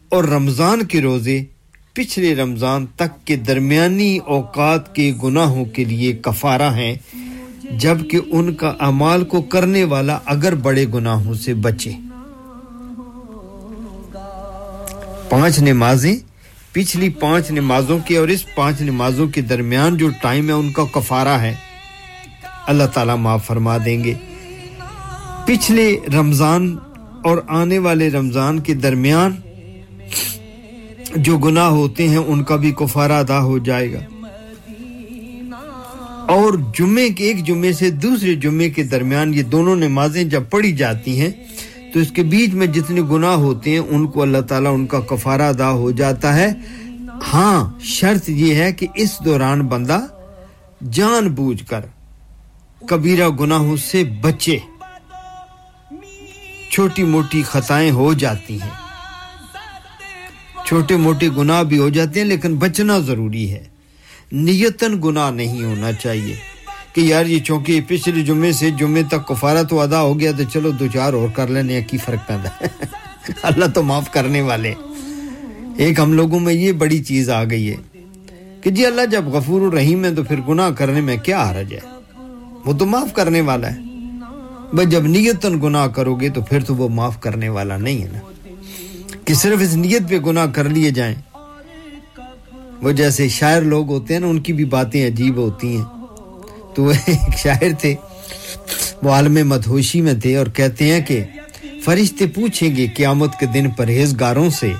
اور رمضان کے روزے پچھلے رمضان تک کے درمیانی اوقات کے گناہوں کے لیے کفارہ ہیں، جبکہ ان کا اعمال کو کرنے والا اگر بڑے گناہوں سے بچے۔ پانچ نمازیں، پچھلی پانچ نمازوں کی اور اس پانچ نمازوں کے درمیان جو ٹائم ہے، ان کا کفارہ ہے۔ اللہ تعالیٰ معاف فرما دیں گے۔ پچھلے رمضان اور آنے والے رمضان کے درمیان جو گناہ ہوتے ہیں، ان کا بھی کفارہ ادا ہو جائے گا۔ اور جمعے کے ایک جمعے سے دوسرے جمعے کے درمیان یہ دونوں نمازیں جب پڑھی جاتی ہیں تو اس کے بیچ میں جتنے گناہ ہوتے ہیں، ان کو اللہ تعالیٰ ان کا کفارہ ادا ہو جاتا ہے۔ ہاں شرط یہ ہے کہ اس دوران بندہ جان بوجھ کر کبیرہ گناہوں سے بچے۔ چھوٹی موٹی خطائیں ہو جاتی ہیں۔ چھوٹے موٹے گناہ بھی ہو جاتے ہیں، لیکن بچنا ضروری ہے۔ نیتن گناہ نہیں ہونا چاہیے۔ کہ یار یہ چونکہ پچھلے جمعے سے جمعے تک کفارہ تو ادا ہو گیا تو چلو دو چار اور کر لینے کی فرق پیدا ہے۔ [laughs] اللہ تو معاف کرنے والے۔ ایک ہم لوگوں میں یہ بڑی چیز آ گئی ہے کہ جی اللہ جب غفور الرحیم ہے تو پھر گناہ کرنے میں کیا حرج ہے؟ وہ تو معاف کرنے والا ہے۔ بس جب نیتن گناہ کرو گے تو پھر تو وہ معاف کرنے والا نہیں ہے نا۔ کہ صرف اس نیت پہ گناہ کر لیے جائیں۔ وہ جیسے شاعر لوگ ہوتے ہیں نا، ان کی بھی باتیں عجیب ہوتی ہیں۔ تو ایک شاعر تھے، وہ عالم مدہوشی میں تھے اور کہتے ہیں کہ فرشتے پوچھیں گے قیامت کے دن پرہیزگاروں سے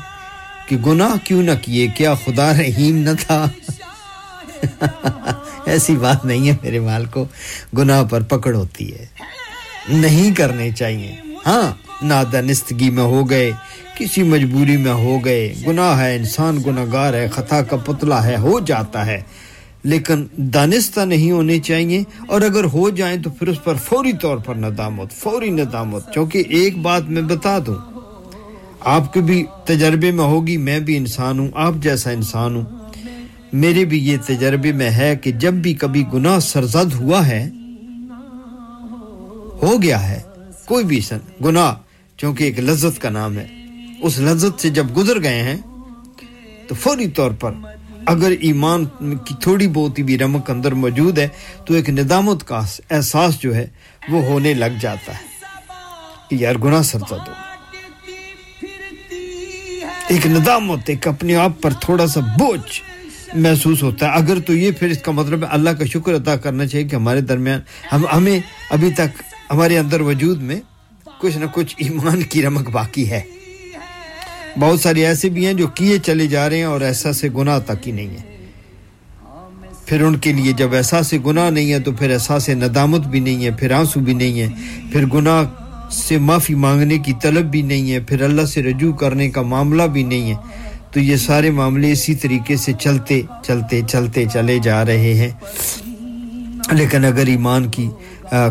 کہ گناہ کیوں نہ کیے، کیا خدا رحیم نہ تھا؟ [laughs] ایسی بات نہیں ہے میرے مال کو، گناہ پر پکڑ ہوتی ہے، نہیں کرنے چاہیے۔ ہاں نادانستگی میں ہو گئے، کسی مجبوری میں ہو گئے۔ گناہ ہے انسان گناہ گار ہے، خطا کا پتلا ہے، ہو جاتا ہے۔ لیکن دانستہ نہیں ہونے چاہیے اور اگر ہو جائیں تو پھر اس پر فوری طور پر ندامت، فوری ندامت، چونکہ ایک بات میں بتا دوں۔ آپ کے بھی تجربے میں ہوگی، میں بھی انسان ہوں، آپ جیسا انسان ہوں۔ میرے بھی یہ تجربے میں ہے کہ جب بھی کبھی گناہ سرزد ہوا ہے، ہو گیا ہے، کوئی بھی سن گناہ، چونکہ ایک لذت کا نام ہے۔ اس لذت سے جب گزر گئے ہیں، تو فوری طور پر اگر ایمان کی تھوڑی بہت بھی رمک اندر موجود ہے، تو ایک ندامت کا احساس جو ہے، وہ ہونے لگ جاتا ہے۔ کہ یار، گناہ سرتا دو ایک ندامت، ایک اپنے آپ پر تھوڑا سا بوجھ محسوس ہوتا ہے۔ اگر تو یہ پھر اس کا مطلب ہے، اللہ کا شکر ادا کرنا چاہیے کہ ہمارے درمیان، ہم، ہمیں ابھی تک ہمارے اندر وجود میں کچھ نہ کچھ ایمان کی رمک باقی ہے۔ بہت سارے ایسے بھی ہیں جو کیے چلے جا رہے ہیں اور ایسا سے گناہ تک ہی نہیں ہے۔ پھر ان کے لیے جب ایسا سے گناہ نہیں ہے تو پھر ایسا سے ندامت بھی نہیں ہے، پھر آنسو بھی نہیں ہے، پھر گناہ سے معافی مانگنے کی طلب بھی نہیں ہے، پھر اللہ سے رجوع کرنے کا معاملہ بھی نہیں ہے۔ تو یہ سارے معاملے اسی طریقے سے چلتے چلتے چلتے چلے جا رہے ہیں۔ لیکن اگر ایمان کی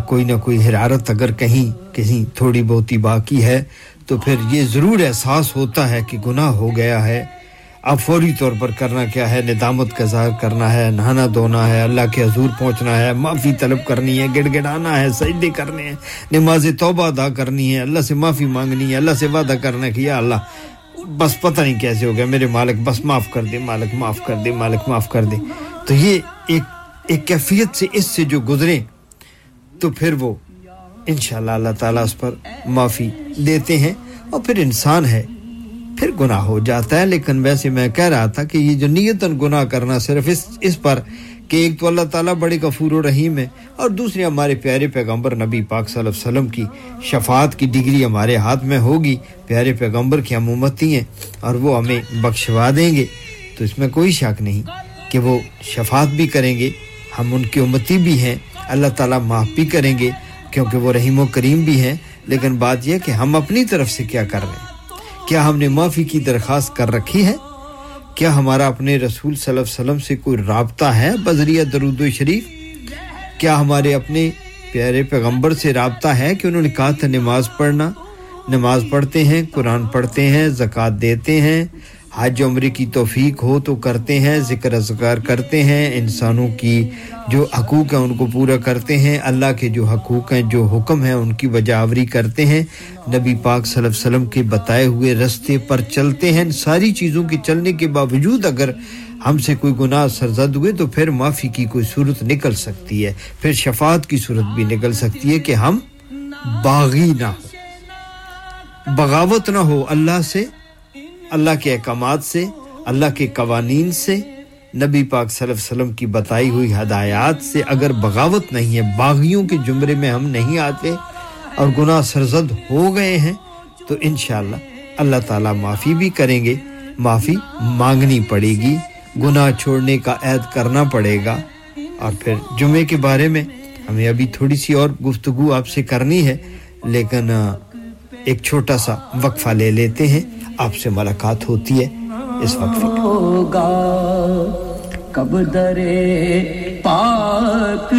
کوئی نہ کوئی حرارت اگر کہیں کہیں تھوڑی بہت ہی باقی ہے تو پھر یہ ضرور احساس ہوتا ہے کہ گناہ ہو گیا ہے۔ اب فوری طور پر کرنا کیا ہے؟ ندامت کا ظاہر کرنا ہے، نہانا دھونا ہے، اللہ کے حضور پہنچنا ہے، معافی طلب کرنی ہے گڑ گڑانا ہے، سجدے کرنے ہیں، نماز توبہ ادا کرنی ہے، اللہ سے معافی مانگنی ہے، اللہ سے وعدہ کرنا کہ یا اللہ، بس پتہ نہیں کیسے ہو گیا، میرے مالک، بس معاف کر دے، مالک، معاف کر دے، مالک، معاف کر دے۔ تو یہ ایک ایک کیفیت سے اس سے جو گزرے، تو پھر وہ انشاءاللہ اللہ تعالیٰ اس پر معافی دیتے ہیں اور پھر انسان ہے، پھر گناہ ہو جاتا ہے۔ لیکن ویسے میں کہہ رہا تھا کہ یہ جو نیتاً گناہ کرنا صرف اس اس پر کہ ایک تو اللہ تعالیٰ بڑے غفور و رحیم ہے اور دوسری ہمارے پیارے پیغمبر نبی پاک صلی اللہ علیہ وسلم کی شفاعت کی ڈگری ہمارے ہاتھ میں ہوگی۔ پیارے پیغمبر کی عمومتی ہیں اور وہ ہمیں بخشوا دیں گے۔ تو اس میں کوئی شک نہیں کہ وہ شفاعت بھی کریں گے۔ ہم ان کی امتی بھی ہیں۔ اللہ تعالیٰ معاف بھی کریں گے۔ کیونکہ وہ رحیم و کریم بھی ہیں، لیکن بات یہ کہ ہم اپنی طرف سے کیا کر رہے ہیں؟ کیا ہم نے معافی کی درخواست کر رکھی ہے؟ کیا ہمارا اپنے رسول صلی اللہ علیہ وسلم سے کوئی رابطہ ہے بذریعہ درود و شریف؟ کیا ہمارے اپنے پیارے پیغمبر سے رابطہ ہے کہ انہوں نے کہا تھا نماز پڑھنا؟ نماز پڑھتے ہیں، قرآن پڑھتے ہیں، زکوٰۃ دیتے ہیں حج عمرے کی توفیق ہو تو کرتے ہیں، ذکر اذکار کرتے ہیں، انسانوں کی جو حقوق ہیں ان کو پورا کرتے ہیں، اللہ کے جو حقوق ہیں، جو حکم ہیں ان کی وجہ آوری کرتے ہیں۔ نبی پاک صلی اللہ علیہ وسلم کے بتائے ہوئے رستے پر چلتے ہیں۔ ساری چیزوں کے چلنے کے باوجود اگر ہم سے کوئی گناہ سرزد ہوئے تو پھر معافی کی کوئی صورت نکل سکتی ہے۔ پھر شفاعت کی صورت بھی نکل سکتی ہے کہ ہم باغی نہ ہو بغاوت نہ ہو اللہ سے۔ اللہ کے احکامات سے، اللہ کے قوانین سے، نبی پاک صلی اللہ علیہ وسلم کی بتائی ہوئی ہدایات سے اگر بغاوت نہیں ہے، باغیوں کے جمرے میں ہم نہیں آتے اور گناہ سرزد ہو گئے ہیں، تو انشاءاللہ اللہ تعالیٰ معافی بھی کریں گے۔ معافی مانگنی پڑے گی۔ گناہ چھوڑنے کا عہد کرنا پڑے گا۔ اور پھر جمعے کے بارے میں ہمیں ابھی تھوڑی سی اور گفتگو آپ سے کرنی ہے، لیکن ایک چھوٹا سا وقفہ لے لیتے ہیں۔ آپ سے ملاقات ہوتی ہے اس وقت ہوگا کب درے پاک۔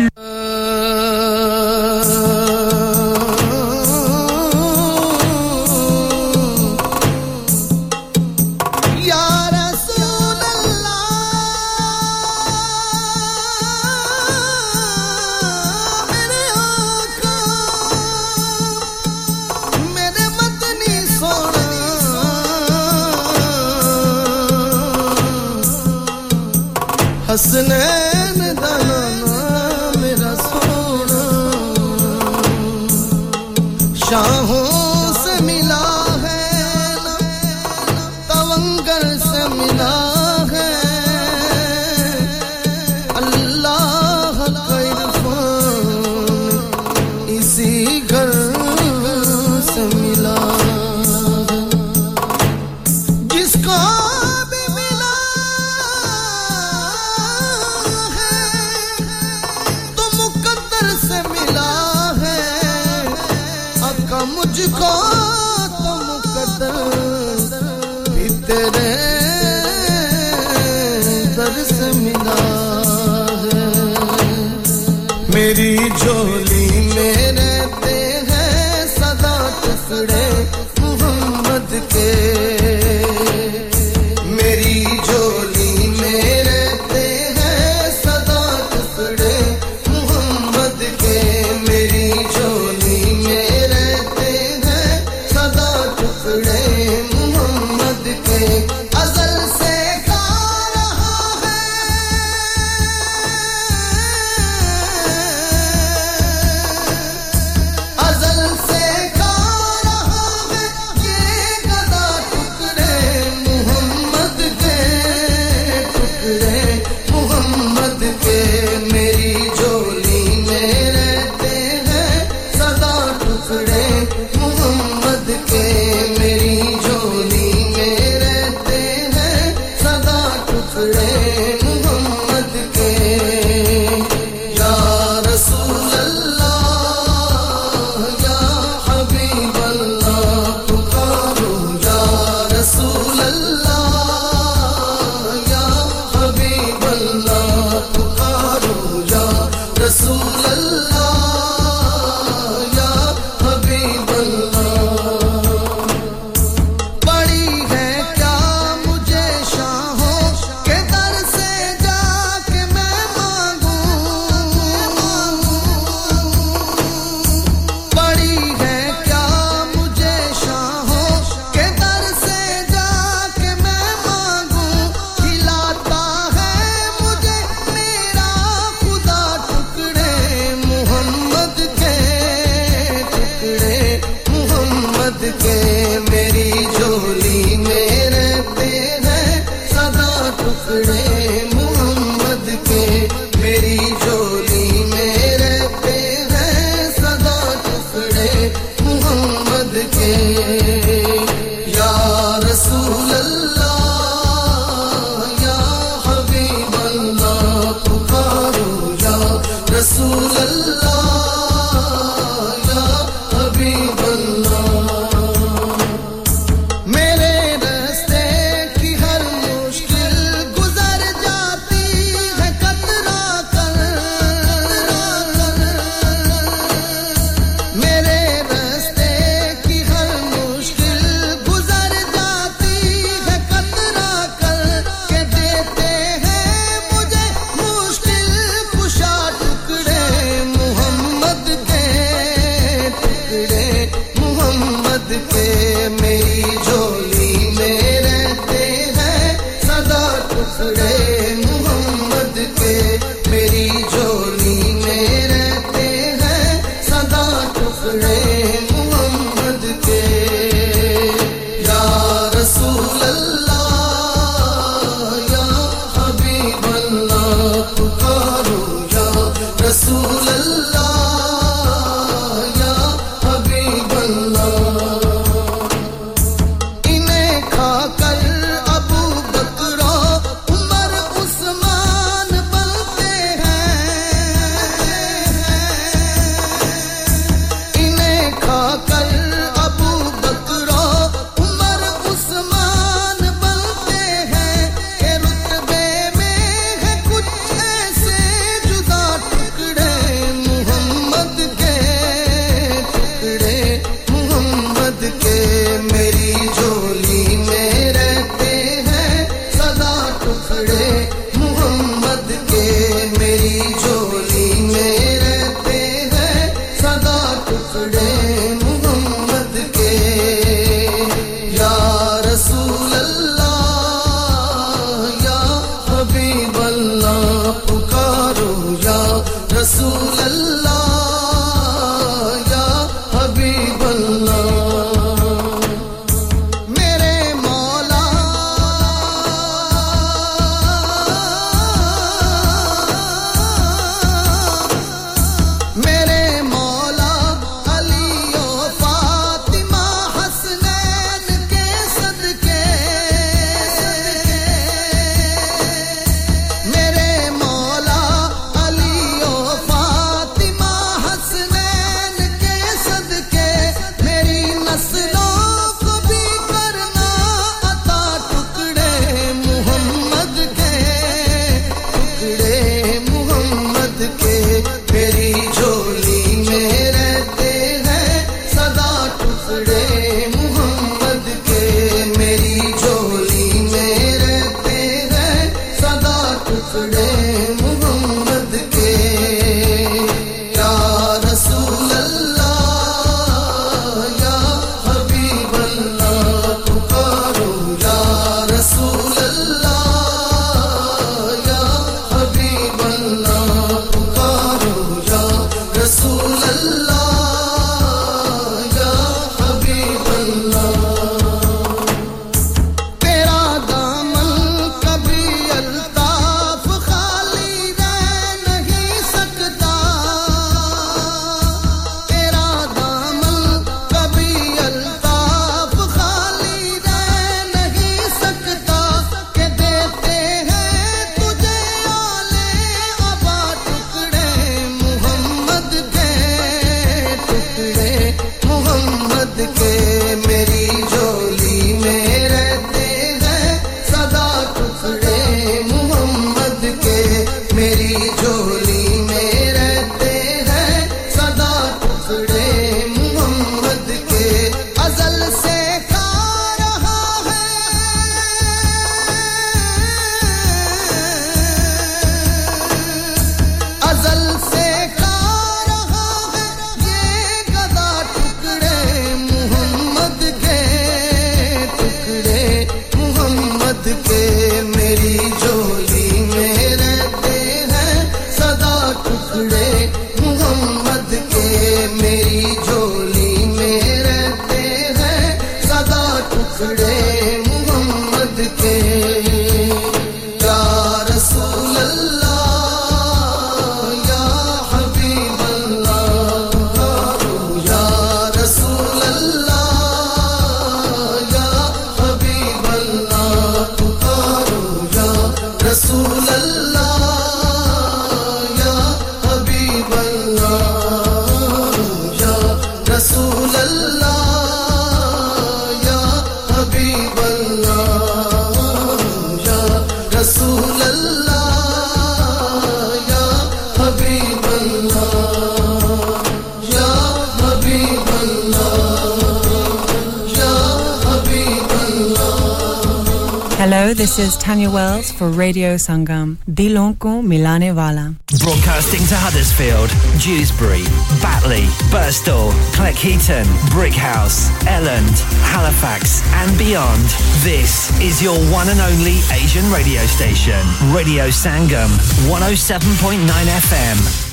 Radio Sangam. Dilon ko milane wala. Broadcasting to Huddersfield, Dewsbury, Batley, Burstall, Cleckheaton, Brickhouse, Elland, Halifax, and beyond. This is your one and only Asian radio station, Radio Sangam, 107.9 FM.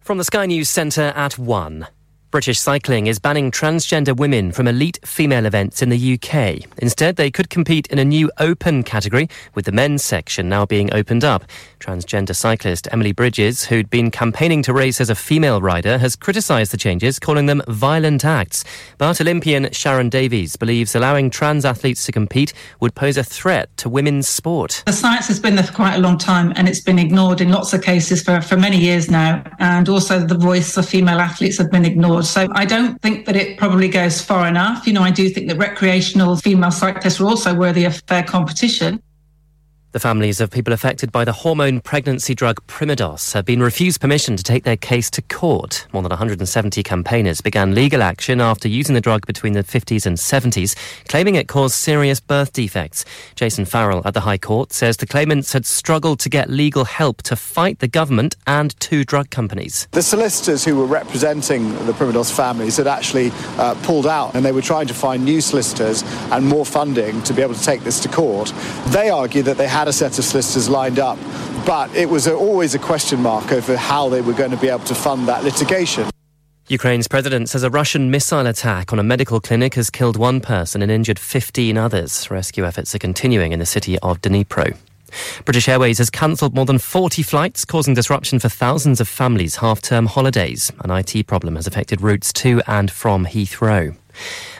From the Sky News Centre at 1. British Cycling is banning transgender women from elite female events in the UK. Instead, they could compete in a new open category, with the men's section now being opened up. Transgender cyclist Emily Bridges, who'd been campaigning to race as a female rider, has criticised the changes, calling them violent acts. But Olympian Sharon Davies believes allowing trans athletes to compete would pose a threat to women's sport. The science has been there for quite a long time and it's been ignored in lots of cases for, for many years now. And also, the voice of female athletes have been ignored. So I don't think that it probably goes far enough. You know, I do think that recreational female cyclists are also worthy of fair competition. The families of people affected by the hormone pregnancy drug Primodos have been refused permission to take their case to court. More than 170 campaigners began legal action after using the drug between the 50s and 70s, claiming it caused serious birth defects. Jason Farrell at the High Court says the claimants had struggled to get legal help to fight the government and two drug companies. The solicitors who were representing the Primodos families had actually uh, pulled out and they were trying to find new solicitors and more funding to be able to take this to court. They argue that they had had a set of solicitors lined up, but it was always a question mark over how they were going to be able to fund that litigation. Ukraine's president says a Russian missile attack on a medical clinic has killed one person and injured 15 others. Rescue efforts are continuing in the city of Dnipro. British Airways has cancelled more than 40 flights, causing disruption for thousands of families' half term holidays. An IT problem has affected routes to and from Heathrow.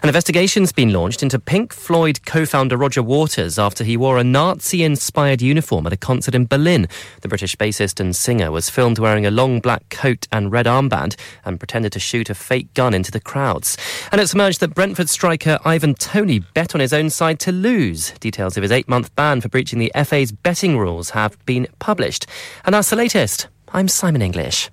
An investigation's been launched into Pink Floyd co founder Roger Waters after he wore a Nazi inspired uniform at a concert in Berlin. The British bassist and singer was filmed wearing a long black coat and red armband and pretended to shoot a fake gun into the crowds. And it's emerged that Brentford striker Ivan Tony bet on his own side to lose. Details of his eight month ban for breaching the FA's betting rules have been published. And that's the latest. I'm Simon English.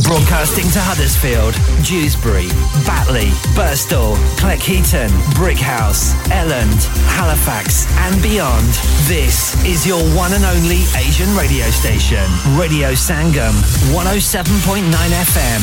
Broadcasting to Huddersfield, Dewsbury, Batley, Burstall, Cleckheaton, Brickhouse, Elland, Halifax, and beyond. This is your one and only Asian radio station, Radio Sangam, 107.9 FM.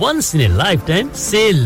once in a lifetime sale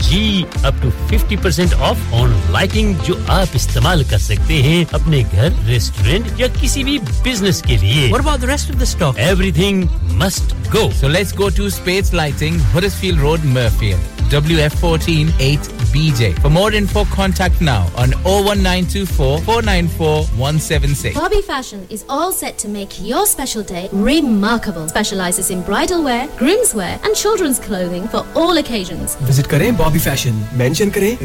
G up to fifty percent off on lighting جو آپ استعمال کر سکتے ہیں اپنے گھر ریسٹورینٹ یا کسی بھی بزنس کے لیے rest of the stock everything must go so let's go to space lighting Huddersfield road Mirfield WF148BJ. For more info, contact now on 01924 494 176. Bobby Fashion is all set to make your special day remarkable. Specializes in bridal wear, groom's wear, and children's clothing for all occasions. Visit Kare Bobby Fashion. Mention Kare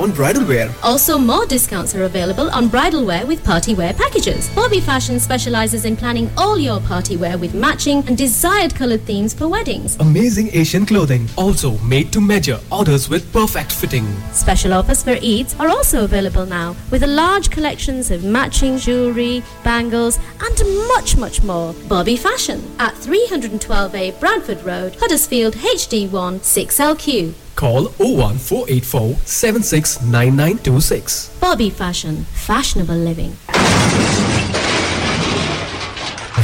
on bridal wear also more discounts are available on bridal wear with party wear packages Bobby specializes in planning all your party wear with matching and desired colored themes for weddings. Amazing Asian clothing, also made to measure, orders with perfect fitting. Special offers for Eids are also available now with a large collections of matching jewelry, bangles, and much, much more. Bobby Fashion at 312A Bradford Road, Huddersfield, HD 6LQ. Call 01484 769926. Bobby Fashion, fashionable living.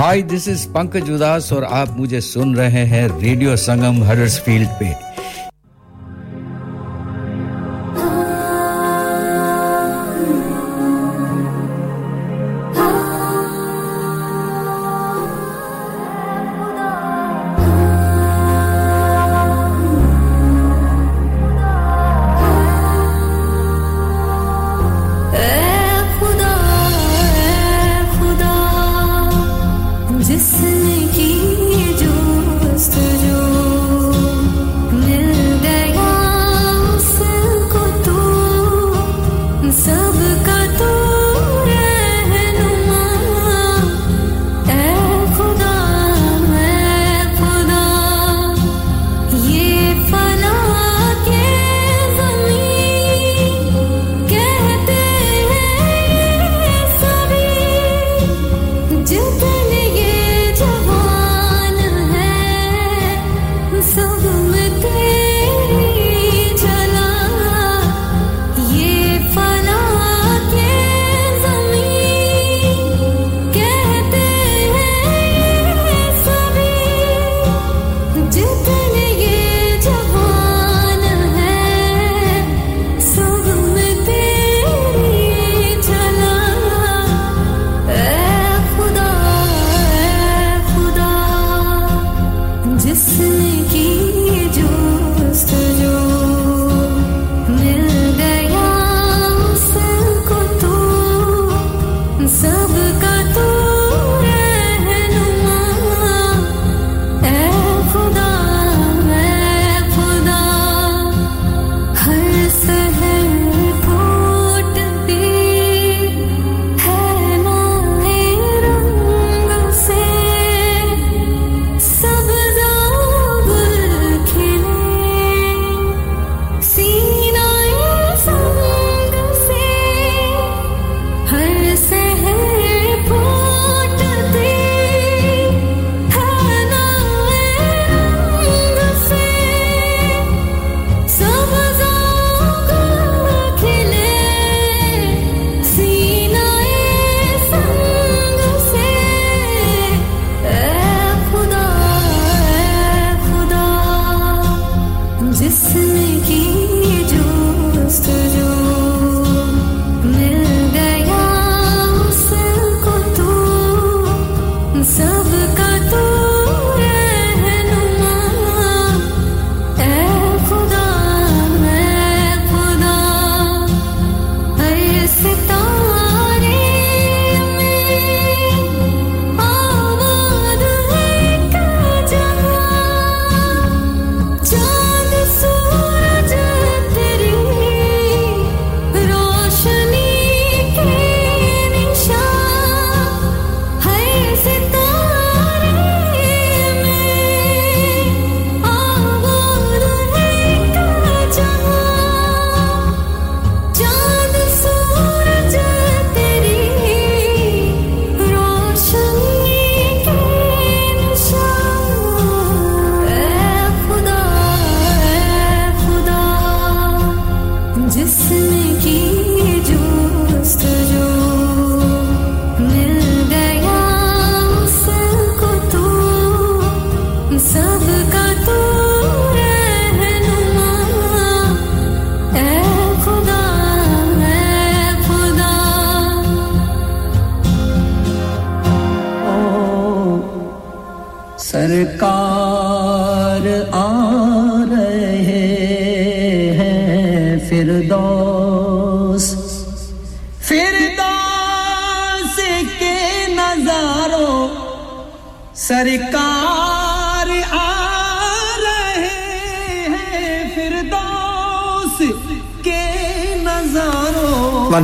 hi this is Pankaj Udhas اور آپ مجھے سن رہے ہیں ریڈیو سنگم ہرس فیلڈ پہ۔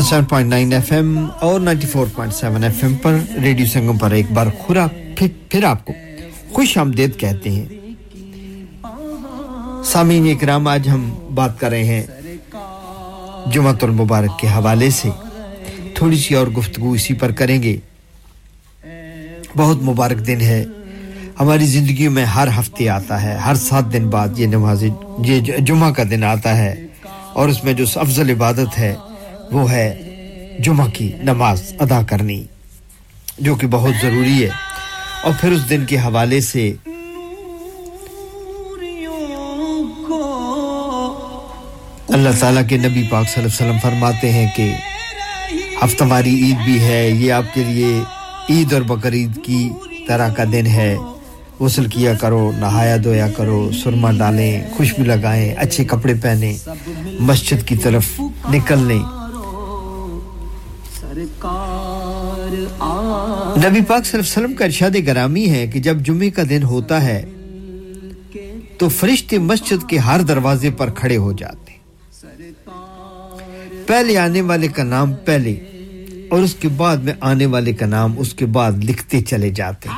Seven point nine F M اور ninety four point seven FM M پر ریڈیو سنگم پر ایک بار خورا پھر, پھر آپ کو خوش آمدید کہتے ہیں۔ سامعین اکرام آج ہم بات کر رہے ہیں جمعت المبارک کے حوالے سے۔ تھوڑی سی اور گفتگو اسی پر کریں گے۔ بہت مبارک دن ہے۔ ہماری زندگیوں میں ہر ہفتے آتا ہے۔ ہر سات دن بعد یہ نماز یہ جمعہ کا دن آتا ہے۔ اور اس میں جو افضل عبادت ہے وہ ہے جمعہ کی نماز ادا کرنی، جو کہ بہت ضروری ہے۔ اور پھر اس دن کے حوالے سے اللہ تعالیٰ کے نبی پاک صلی اللہ علیہ وسلم فرماتے ہیں کہ ہفتہ واری عید بھی ہے، یہ آپ کے لیے عید اور بقرعید کی طرح کا دن ہے۔ غسل کیا کرو، نہایا دھویا کرو، سرما ڈالیں، خوشبو لگائیں، اچھے کپڑے پہنیں، مسجد کی طرف نکل لیں نبی پاک صلی اللہ علیہ وسلم کا ارشاد گرامی ہے کہ جب جمعہ کا دن ہوتا ہے تو فرشتے مسجد کے ہر دروازے پر کھڑے ہو جاتے پہلے آنے والے کا نام پہلے اور اس کے بعد میں آنے والے کا نام اس کے بعد لکھتے چلے جاتے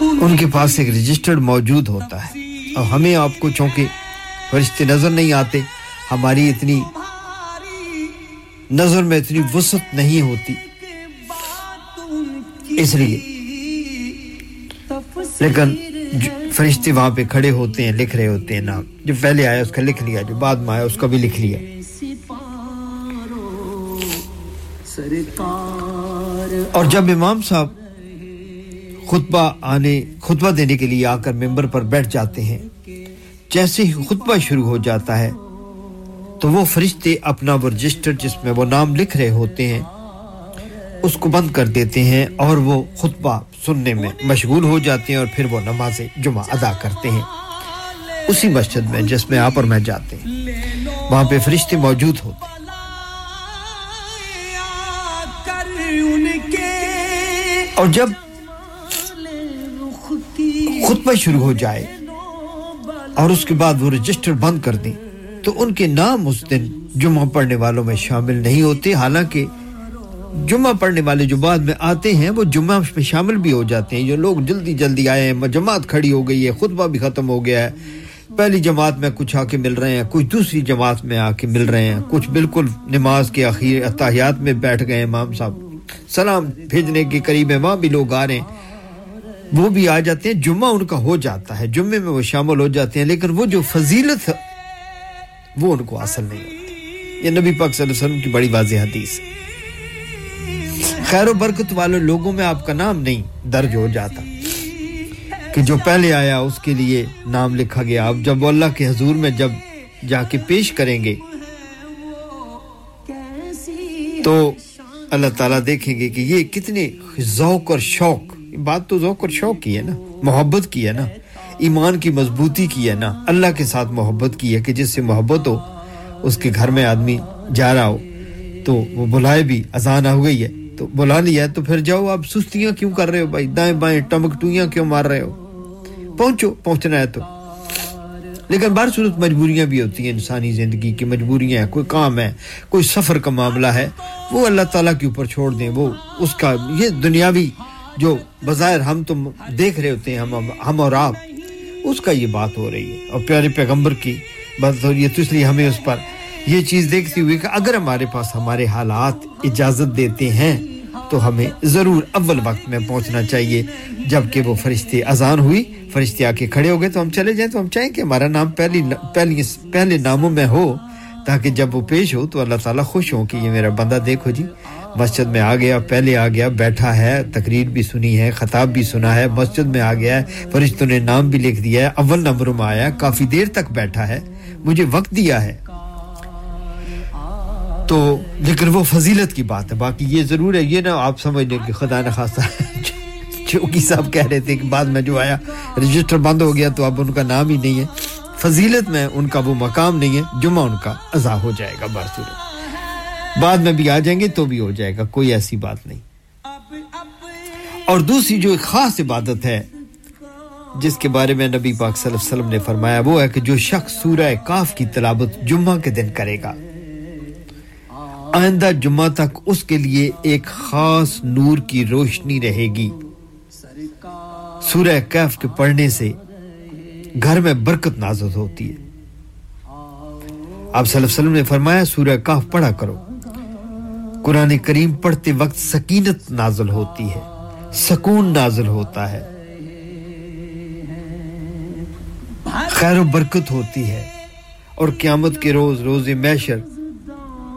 ان کے پاس ایک رجسٹر موجود ہوتا ہے۔ اور ہمیں آپ کو چونکہ فرشتے نظر نہیں آتے ہماری اتنی نظر میں اتنی وسط نہیں ہوتی اس لیے۔ لیکن فرشتے وہاں پہ کھڑے ہوتے ہیں، لکھ رہے ہوتے ہیں نام۔ جو پہلے آیا، اس کا لکھ لیا، جو بعد میں آیا، اس کا بھی لکھ لیا۔ اور جب امام صاحب خطبہ آنے، خطبہ دینے کے لیے آ کر ممبر پر بیٹھ جاتے ہیں، جیسے ہی خطبہ شروع ہو جاتا ہے تو وہ فرشتے اپنا وہ رجسٹر جس میں وہ نام لکھ رہے ہوتے ہیں، اس کو بند کر دیتے ہیں اور وہ خطبہ سننے میں مشغول ہو جاتے ہیں اور پھر وہ نماز جمعہ ادا کرتے ہیں۔ اسی مسجد میں جس میں آپ اور میں جاتے ہیں، وہاں پہ فرشتے موجود ہوتے ہیں۔ اور جب خطبہ شروع ہو جائے اور اس کے بعد وہ رجسٹر بند کر دیں تو ان کے نام اس دن جمعہ پڑھنے والوں میں شامل نہیں ہوتے۔ حالانکہ جمعہ پڑھنے والے جو بعد میں آتے ہیں، وہ جمعہ میں شامل بھی ہو جاتے ہیں۔ جو لوگ جلدی جلدی آئے ہیں، جماعت کھڑی ہو گئی ہے، خطبہ بھی ختم ہو گیا ہے۔ پہلی جماعت میں کچھ آ کے مل رہے ہیں، کچھ دوسری جماعت میں آ کے مل رہے ہیں۔ کچھ بالکل نماز کے اخیر اتحیات میں بیٹھ گئے امام صاحب سلام بھیجنے کے قریب ہیں، وہاں بھی لوگ آ رہے ہیں۔ وہ بھی آ جاتے ہیں، جمعہ ان کا ہو جاتا ہے۔ جمعے میں وہ شامل ہو جاتے ہیں، لیکن وہ جو فضیلت وہ ان کو حاصل نہیں ہوتی۔ یہ نبی پاک صلی اللہ علیہ وسلم کی بڑی واضح حدیث ہے۔ خیر و برکت والے لوگوں میں آپ کا نام نہیں درج ہو جاتا۔ کہ جو پہلے آیا اس کے لیے نام لکھا گیا۔ آپ جب اللہ کے حضور میں جب جا کے پیش کریں گے، تو اللہ تعالیٰ دیکھیں گے کہ یہ کتنے ذوق اور شوق بات تو ذوق اور شوق کی ہے نا، محبت کی ہے نا۔ ایمان کی مضبوطی کی ہے نا، اللہ کے ساتھ محبت کی ہے کہ جس سے محبت ہو، اس کے گھر میں آدمی جا رہا ہو، تو وہ بلائے بھی اذان ہو گئی ہے۔ تو بلا لیا ہے، تو پھر جاؤ، آپ سستیاں کیوں کر رہے ہو بھائی؟ دائیں بائیں ٹمک ٹویاں کیوں مار رہے ہو؟ پہنچو، پہنچنا ہے تو۔ لیکن بار صورت مجبوریاں بھی ہوتی ہیں، انسانی زندگی کی مجبوریاں ہیں، کوئی کام ہے، کوئی سفر کا معاملہ ہے، وہ اللہ تعالیٰ کے اوپر چھوڑ دیں، وہ اس کا، یہ دنیاوی جو بظاہر ہم تو دیکھ رہے ہوتے ہیں، ہم ہم اور آپ۔ اس کا یہ بات ہو رہی ہے۔ اور پیارے پیغمبر کی بات ہو رہی ہے، تو اس لیے ہمیں اس پر یہ چیز دیکھتی ہوئی کہ اگر ہمارے پاس ہمارے حالات اجازت دیتے ہیں، تو ہمیں ضرور اول وقت میں پہنچنا چاہیے۔ جبکہ وہ فرشتے اذان ہوئی، فرشتے آ کے کھڑے ہو گئے، تو ہم چلے جائیں، تو ہم چاہیں کہ ہمارا نام پہلی پہلی پہلے ناموں میں ہو، تاکہ جب وہ پیش ہو تو اللہ تعالیٰ خوش ہوں کہ یہ میرا بندہ دیکھو جی۔ مسجد میں آ گیا، پہلے آ گیا، بیٹھا ہے، تقریر بھی سنی ہے، خطاب بھی سنا ہے، مسجد میں آ گیا ہے، فرشتوں نے نام بھی لکھ دیا ہے، اول نمبر میں آیا، کافی دیر تک بیٹھا ہے، مجھے وقت دیا ہے۔ تو لیکن وہ فضیلت کی بات ہے، باقی یہ ضرور ہے، یہ نہ آپ سمجھ لیں کہ خدا نخواستہ [laughs] چوکی صاحب کہہ رہے تھے کہ بعد میں جو آیا، رجسٹر بند ہو گیا تو اب ان کا نام ہی نہیں ہے۔ فضیلت میں ان کا وہ مقام نہیں ہے، جمعہ ان کا ازا ہو جائے گا بارسورت بعد میں بھی آ جائیں گے تو بھی ہو جائے گا، کوئی ایسی بات نہیں۔ اور دوسری جو ایک خاص عبادت ہے، جس کے بارے میں نبی پاک صلی اللہ علیہ وسلم نے فرمایا، وہ ہے کہ جو شخص سورہ کاف کی تلابت جمعہ کے دن کرے گا۔ آئندہ جمعہ تک اس کے لیے ایک خاص نور کی روشنی رہے گی۔ سورہ کیف کے پڑھنے سے گھر میں برکت نازت ہوتی ہے۔ آپ صلی اللہ علیہ وسلم نے فرمایا، سورہ کاف پڑھا کرو۔ قرآن کریم پڑھتے وقت سکینت نازل ہوتی ہے، سکون نازل ہوتا ہے۔ خیر و برکت ہوتی ہے اور قیامت کے روز روز میشر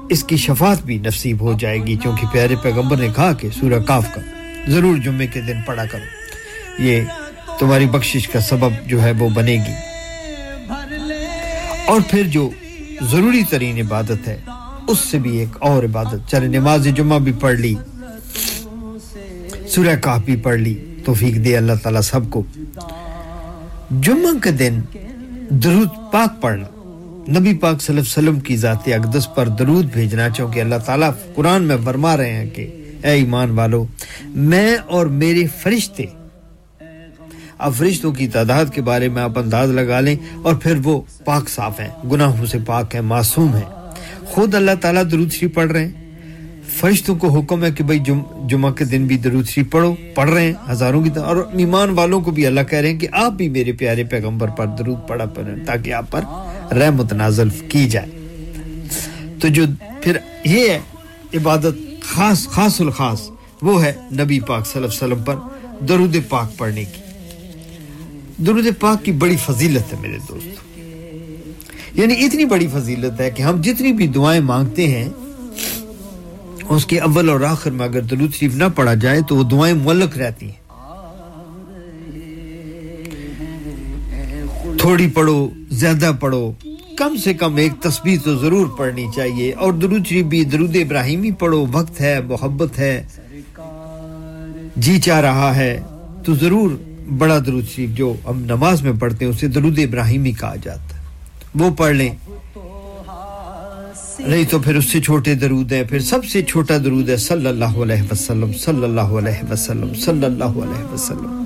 اس کی شفاعت بھی نصیب ہو جائے گی۔ کیونکہ پیارے پیغمبر نے کہا کہ سورہ کاف کا ضرور جمعے کے دن پڑھا کرو۔ یہ تمہاری بخشش کا سبب جو ہے وہ بنے گی۔ اور پھر جو ضروری ترین عبادت ہے اس سے بھی ایک اور عبادت۔ چلے، نماز جمعہ بھی پڑھ لی۔ سورہ کاف بھی پڑھ لی۔ توفیق دے اللہ تعالیٰ سب کو۔ جمعہ کے دن درود پاک پڑھنا۔ نبی پاک صلی اللہ علیہ وسلم کی ذات اقدس پر درود بھیجنا، چونکہ اللہ تعالیٰ قرآن میں برما رہے ہیں کہ، اے ایمان والو، میں اور میرے فرشتے اب فرشتوں کی تعداد کے بارے میں آپ انداز لگا لیں اور پھر وہ پاک صاف ہیں۔ گناہوں سے پاک ہیں، معصوم ہیں۔ خود اللہ تعالیٰ درود شریف پڑھ رہے ہیں۔ فرشتوں کو حکم ہے کہ بھائی جم، جمعہ کے دن بھی درود شریف پڑھو، پڑھ رہے ہیں ہزاروں کی طرح۔ اور ایمان والوں کو بھی اللہ کہہ رہے ہیں کہ آپ بھی میرے پیارے پیغمبر پر درود پڑھا پڑھیں تاکہ آپ پر رحمت نازل کی جائے۔ تو جو پھر یہ ہے، عبادت خاص خاص الخاص، وہ ہے نبی پاک صلی اللہ علیہ وسلم پر درود پاک پڑھنے کی۔ درود پاک کی بڑی فضیلت ہے میرے دوستوں یعنی اتنی بڑی فضیلت ہے کہ ہم جتنی بھی دعائیں مانگتے ہیں، اس کے اول اور آخر میں اگر درود شریف نہ پڑھا جائے تو وہ دعائیں ملک رہتی ہیں۔ تھوڑی پڑھو، زیادہ پڑھو، کم سے کم ایک تسبیح تو ضرور پڑھنی چاہیے۔ اور درود شریف بھی درود ابراہیمی پڑھو، وقت ہے، محبت ہے جی چاہ رہا ہے، تو ضرور بڑا درود شریف جو ہم نماز میں پڑھتے ہیں، اسے درود ابراہیمی کہا جاتا وہ پڑھ لیں۔ نہیں تو پھر اس سے چھوٹے درود ہیں۔ پھر سب سے چھوٹا درود ہے صلی اللہ علیہ وسلم، صلی اللہ علیہ وسلم، صلی اللہ علیہ وسلم۔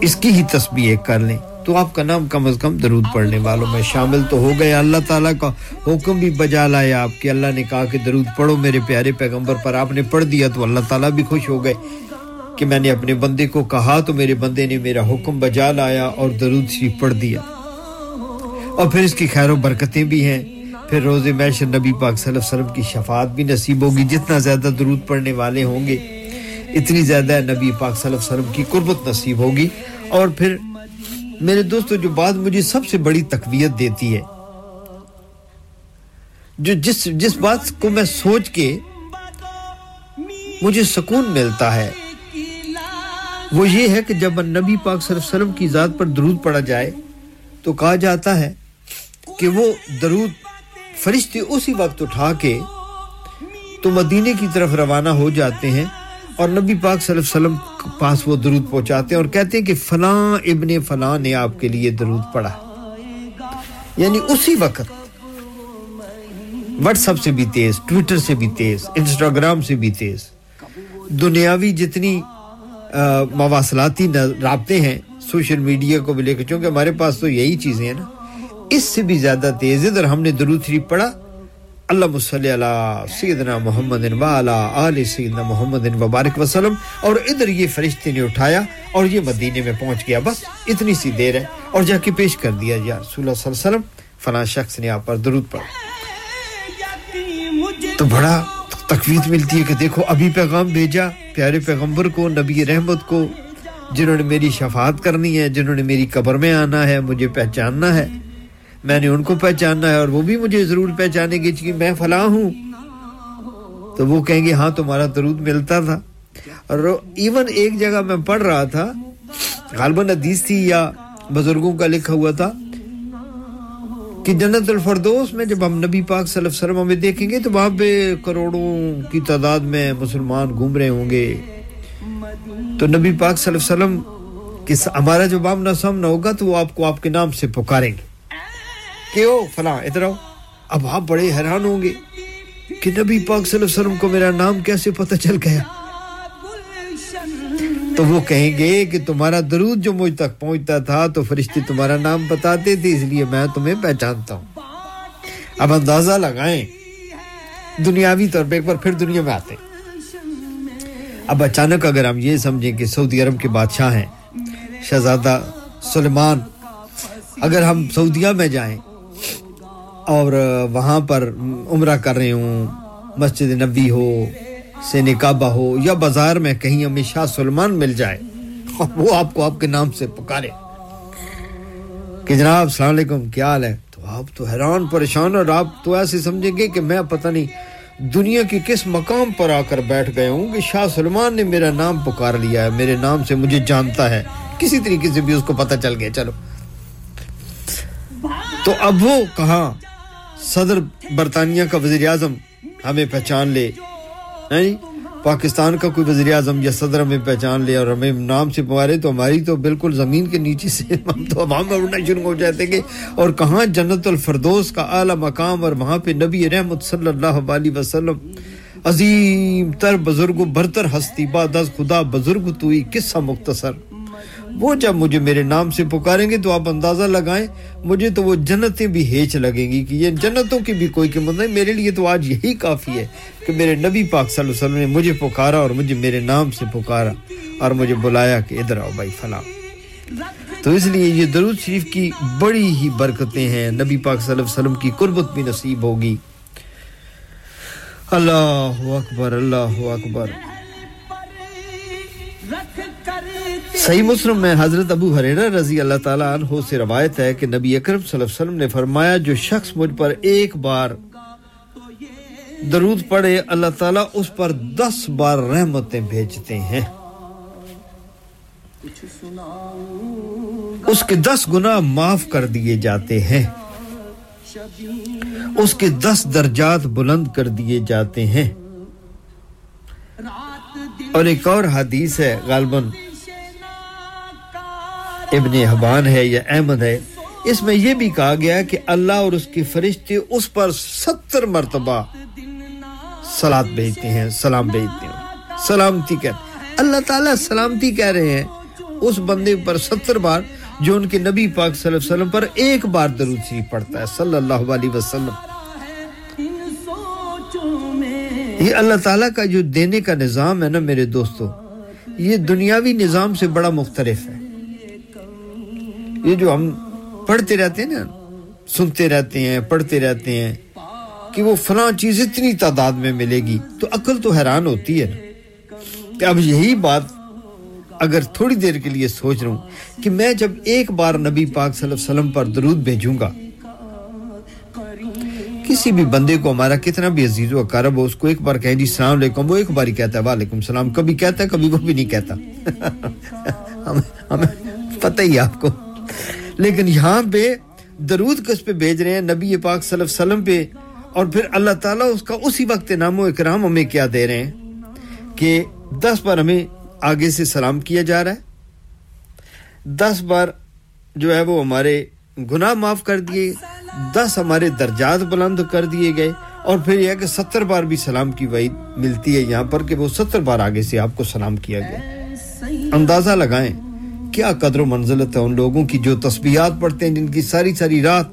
اس کی ہی تسبیح کر لیں۔ تو آپ کا نام کم از کم درود پڑھنے والوں میں شامل تو ہو گئے اللہ تعالیٰ کا حکم بھی بجا لایا آپ کے۔ اللہ نے کہا کہ درود پڑھو میرے پیارے پیغمبر پر۔ آپ نے پڑھ دیا تو اللہ تعالیٰ بھی خوش ہو گئے کہ میں نے اپنے بندے کو کہا تو میرے بندے نے میرا حکم بجا لایا اور درود شریف پڑھ دیا۔ اور پھر اس کی خیر و برکتیں بھی ہیں۔ پھر روز محشر نبی پاک صلی اللہ علیہ وسلم کی شفاعت بھی نصیب ہوگی۔ جتنا زیادہ درود پڑھنے والے ہوں گے، اتنی زیادہ نبی پاک صلی اللہ علیہ وسلم کی قربت نصیب ہوگی۔ اور پھر میرے دوستو، جو بات مجھے سب سے بڑی تقویت دیتی ہے، جو جس جس بات کو میں سوچ کے مجھے سکون ملتا ہے، وہ یہ ہے کہ جب نبی پاک صلی اللہ علیہ وسلم کی ذات پر درود پڑا جائے تو کہا جاتا ہے کہ وہ درود فرشتے اسی وقت اٹھا کے تو مدینے کی طرف روانہ ہو جاتے ہیں اور نبی پاک صلی اللہ علیہ وسلم کے پاس وہ درود پہنچاتے ہیں اور کہتے ہیں کہ فلاں ابن فلاں نے آپ کے لیے درود پڑا یعنی اسی وقت واٹس اپ سے بھی تیز ٹویٹر سے بھی تیز انسٹاگرام سے بھی تیز۔ دنیاوی جتنی مواصلاتی رابطے ہیں، سوشل میڈیا کو بھی لے کے، چونکہ ہمارے پاس تو یہی چیزیں ہیں نا۔ اس سے بھی زیادہ تیز ادھر ہم نے درود شریف پڑھا۔ اللہ مصلی علی سیدنا محمد والا آل سیدنا محمد وبارک وسلم۔ اور ادھر یہ فرشتے نے اٹھایا اور یہ مدینے میں پہنچ گیا۔ بس اتنی سی دیر ہے اور جا کے پیش کر دیا۔ یا رسول اللہ صلی اللہ علیہ وسلم، فلاں شخص نے آپ پر درود پڑھا۔ تو بڑا تقویت ملتی ہے کہ دیکھو، ابھی پیغام بھیجا۔ پیارے پیغمبر کو، نبی رحمت کو، جنہوں نے میری شفاعت کرنی ہے، جنہوں نے میری قبر میں آنا ہے، مجھے پہچاننا ہے۔ میں نے ان کو پہچاننا ہے اور وہ بھی مجھے ضرور پہچانے گی کہ میں فلاں ہوں۔ تو وہ کہیں گے ہاں تمہارا درود ملتا تھا۔ اور ایون ایک جگہ میں پڑھ رہا تھا غالباً حدیث تھی، یا بزرگوں کا لکھا ہوا تھا کہ جنت الفردوس میں جب ہم نبی پاک صلی اللہ علیہ وسلم ہمیں دیکھیں گے، تو وہاں پہ کروڑوں کی تعداد میں مسلمان گھوم رہے ہوں گے۔ تو نبی پاک صلی اللہ علیہ وسلم، کہ ہمارا جو بامنا سامنا ہوگا، تو وہ آپ کو آپ کے نام سے پکاریں گے۔ کہ او فلاں، ادھر آؤ۔ اب آپ بڑے حیران ہوں گے کہ نبی پاک صلی اللہ علیہ وسلم کو میرا نام کیسے پتہ چل گیا؟ تو وہ کہیں گے کہ تمہارا درود جو مجھ تک پہنچتا تھا تو فرشتے تمہارا نام بتاتے تھے، اس لیے میں تمہیں پہچانتا ہوں۔ اب اندازہ لگائیں۔ دنیاوی طور پہ ایک بار پھر دنیا میں آتے اب اچانک اگر ہم یہ سمجھیں کہ سعودی عرب کے بادشاہ ہیں، شہزادہ سلمان اگر ہم سعودیہ میں جائیں اور وہاں پر عمرہ کر رہے ہوں، مسجد نبی ہو سے نکابہ ہو، یا بازار میں کہیں ہمیں شاہ سلمان مل جائے، اور وہ آپ کو آپ کے نام سے پکارے۔ کہ جناب، السلام علیکم، کیا حال ہے؟ تو آپ تو حیران، پریشان، اور آپ تو ایسے سمجھیں گے کہ میں پتہ نہیں دنیا کی کس مقام پر آ کر بیٹھ گئے ہوں کہ شاہ سلمان نے میرا نام پکار لیا ہے، میرے نام سے مجھے جانتا ہے۔ کسی طریقے سے بھی اس کو پتہ چل گیا۔ چلو۔ تو اب وہ کہاں؟ صدر برطانیہ کا وزیر اعظم ہمیں پہچان لے۔ نہیں، پاکستان کا کوئی وزیر اعظم یا صدر ہمیں پہچان لے اور ہمیں نام سے پوارے تو ہماری تو بالکل زمین کے نیچے سے [laughs] ہم تو عوام اڑنا شروع ہو جاتے گے اور کہاں جنت الفردوس کا اعلیٰ مقام اور وہاں پہ نبی رحمت صلی اللہ علیہ وسلم۔ عظیم تر بزرگ برتر ہستی با دس خدا بزرگ توئی قصہ مختصر۔ وہ جب مجھے میرے نام سے پکاریں گے تو آپ اندازہ لگائیں، مجھے تو وہ جنتیں بھی ہیچ لگیں گی کہ یہ جنتوں کی بھی کوئی قیمت نہیں، میرے لیے تو آج یہی کافی ہے کہ میرے نبی پاک صلی اللہ علیہ وسلم نے مجھے پکارا اور مجھے میرے نام سے پکارا اور مجھے بلایا کہ ادھر آؤ بھائی فلاں۔ تو اس لیے یہ درود شریف کی بڑی ہی برکتیں ہیں، نبی پاک صلی اللہ علیہ وسلم کی قربت بھی نصیب ہوگی۔ اللہ اکبر اللہ اکبر۔ صحیح مسلم میں حضرت ابو حریرہ رضی اللہ تعالیٰ عنہ سے روایت ہے کہ نبی اکرم صلی اللہ علیہ وسلم نے فرمایا جو شخص مجھ پر ایک بار درود پڑے اللہ تعالیٰ اس پر دس بار رحمتیں بھیجتے ہیں۔ اس کے دس گناہ معاف کر دیے جاتے ہیں۔ اس کے دس درجات بلند کر دیے جاتے ہیں۔ اور ایک اور حدیث ہے، غالباً ابن حبان ہے یا احمد ہے، اس میں یہ بھی کہا گیا کہ اللہ اور اس کی فرشتے اس پر ستر مرتبہ سلاد بھیجتے ہیں، سلام بھیجتے ہیں۔ سلامتی کہتے اللہ تعالیٰ سلامتی کہہ رہے ہیں، اس بندے پر ستر بار جو ان کے نبی پاک صلی اللہ علیہ وسلم پر ایک بار درود شریف پڑھتا ہے، صلی اللہ علیہ وسلم۔ یہ اللہ تعالیٰ کا جو دینے کا نظام ہے نا میرے دوستو، یہ دنیاوی نظام سے بڑا مختلف ہے۔ یہ جو ہم پڑھتے رہتے ہیں نا، سنتے رہتے ہیں، پڑھتے رہتے ہیں کہ وہ فلاں چیز اتنی تعداد میں ملے گی تو عقل تو حیران ہوتی ہے نا۔ کہ اب یہی بات اگر تھوڑی دیر کے لیے سوچ رہا ہوں کہ میں جب ایک بار نبی پاک صلی اللہ علیہ وسلم پر درود بھیجوں گا کسی بھی بندے کو ہمارا کتنا بھی عزیز و اقارب ہو، اس کو ایک بار کہیں جی السلام علیکم، وہ ایک بار ہی کہتا ہے، وعلیکم السلام، کبھی کہتا ہے، کبھی وہ بھی نہیں کہتا۔ [laughs] ہمیں پتہ ہی آپ کو۔ لیکن یہاں پہ درود کس پہ بھیج رہے ہیں، نبی پاک صلی اللہ علیہ وسلم پہ۔ اور پھر اللہ تعالیٰ اس کا اسی وقت نام و اکرام ہمیں کیا دے رہے ہیں کہ دس بار ہمیں آگے سے سلام کیا جا رہا ہے۔ دس بار جو ہے وہ ہمارے گناہ معاف کر دیے۔ دس ہمارے درجات بلند کر دیے گئے اور پھر یہ کہ ستر بار بھی سلام کی وعید ملتی ہے یہاں پر کہ وہ ستر بار آگے سے آپ کو سلام کیا گیا۔ اندازہ لگائیں کیا قدر و منزلت ہے ان لوگوں کی جو تسبیحات پڑھتے ہیں جن کی ساری ساری رات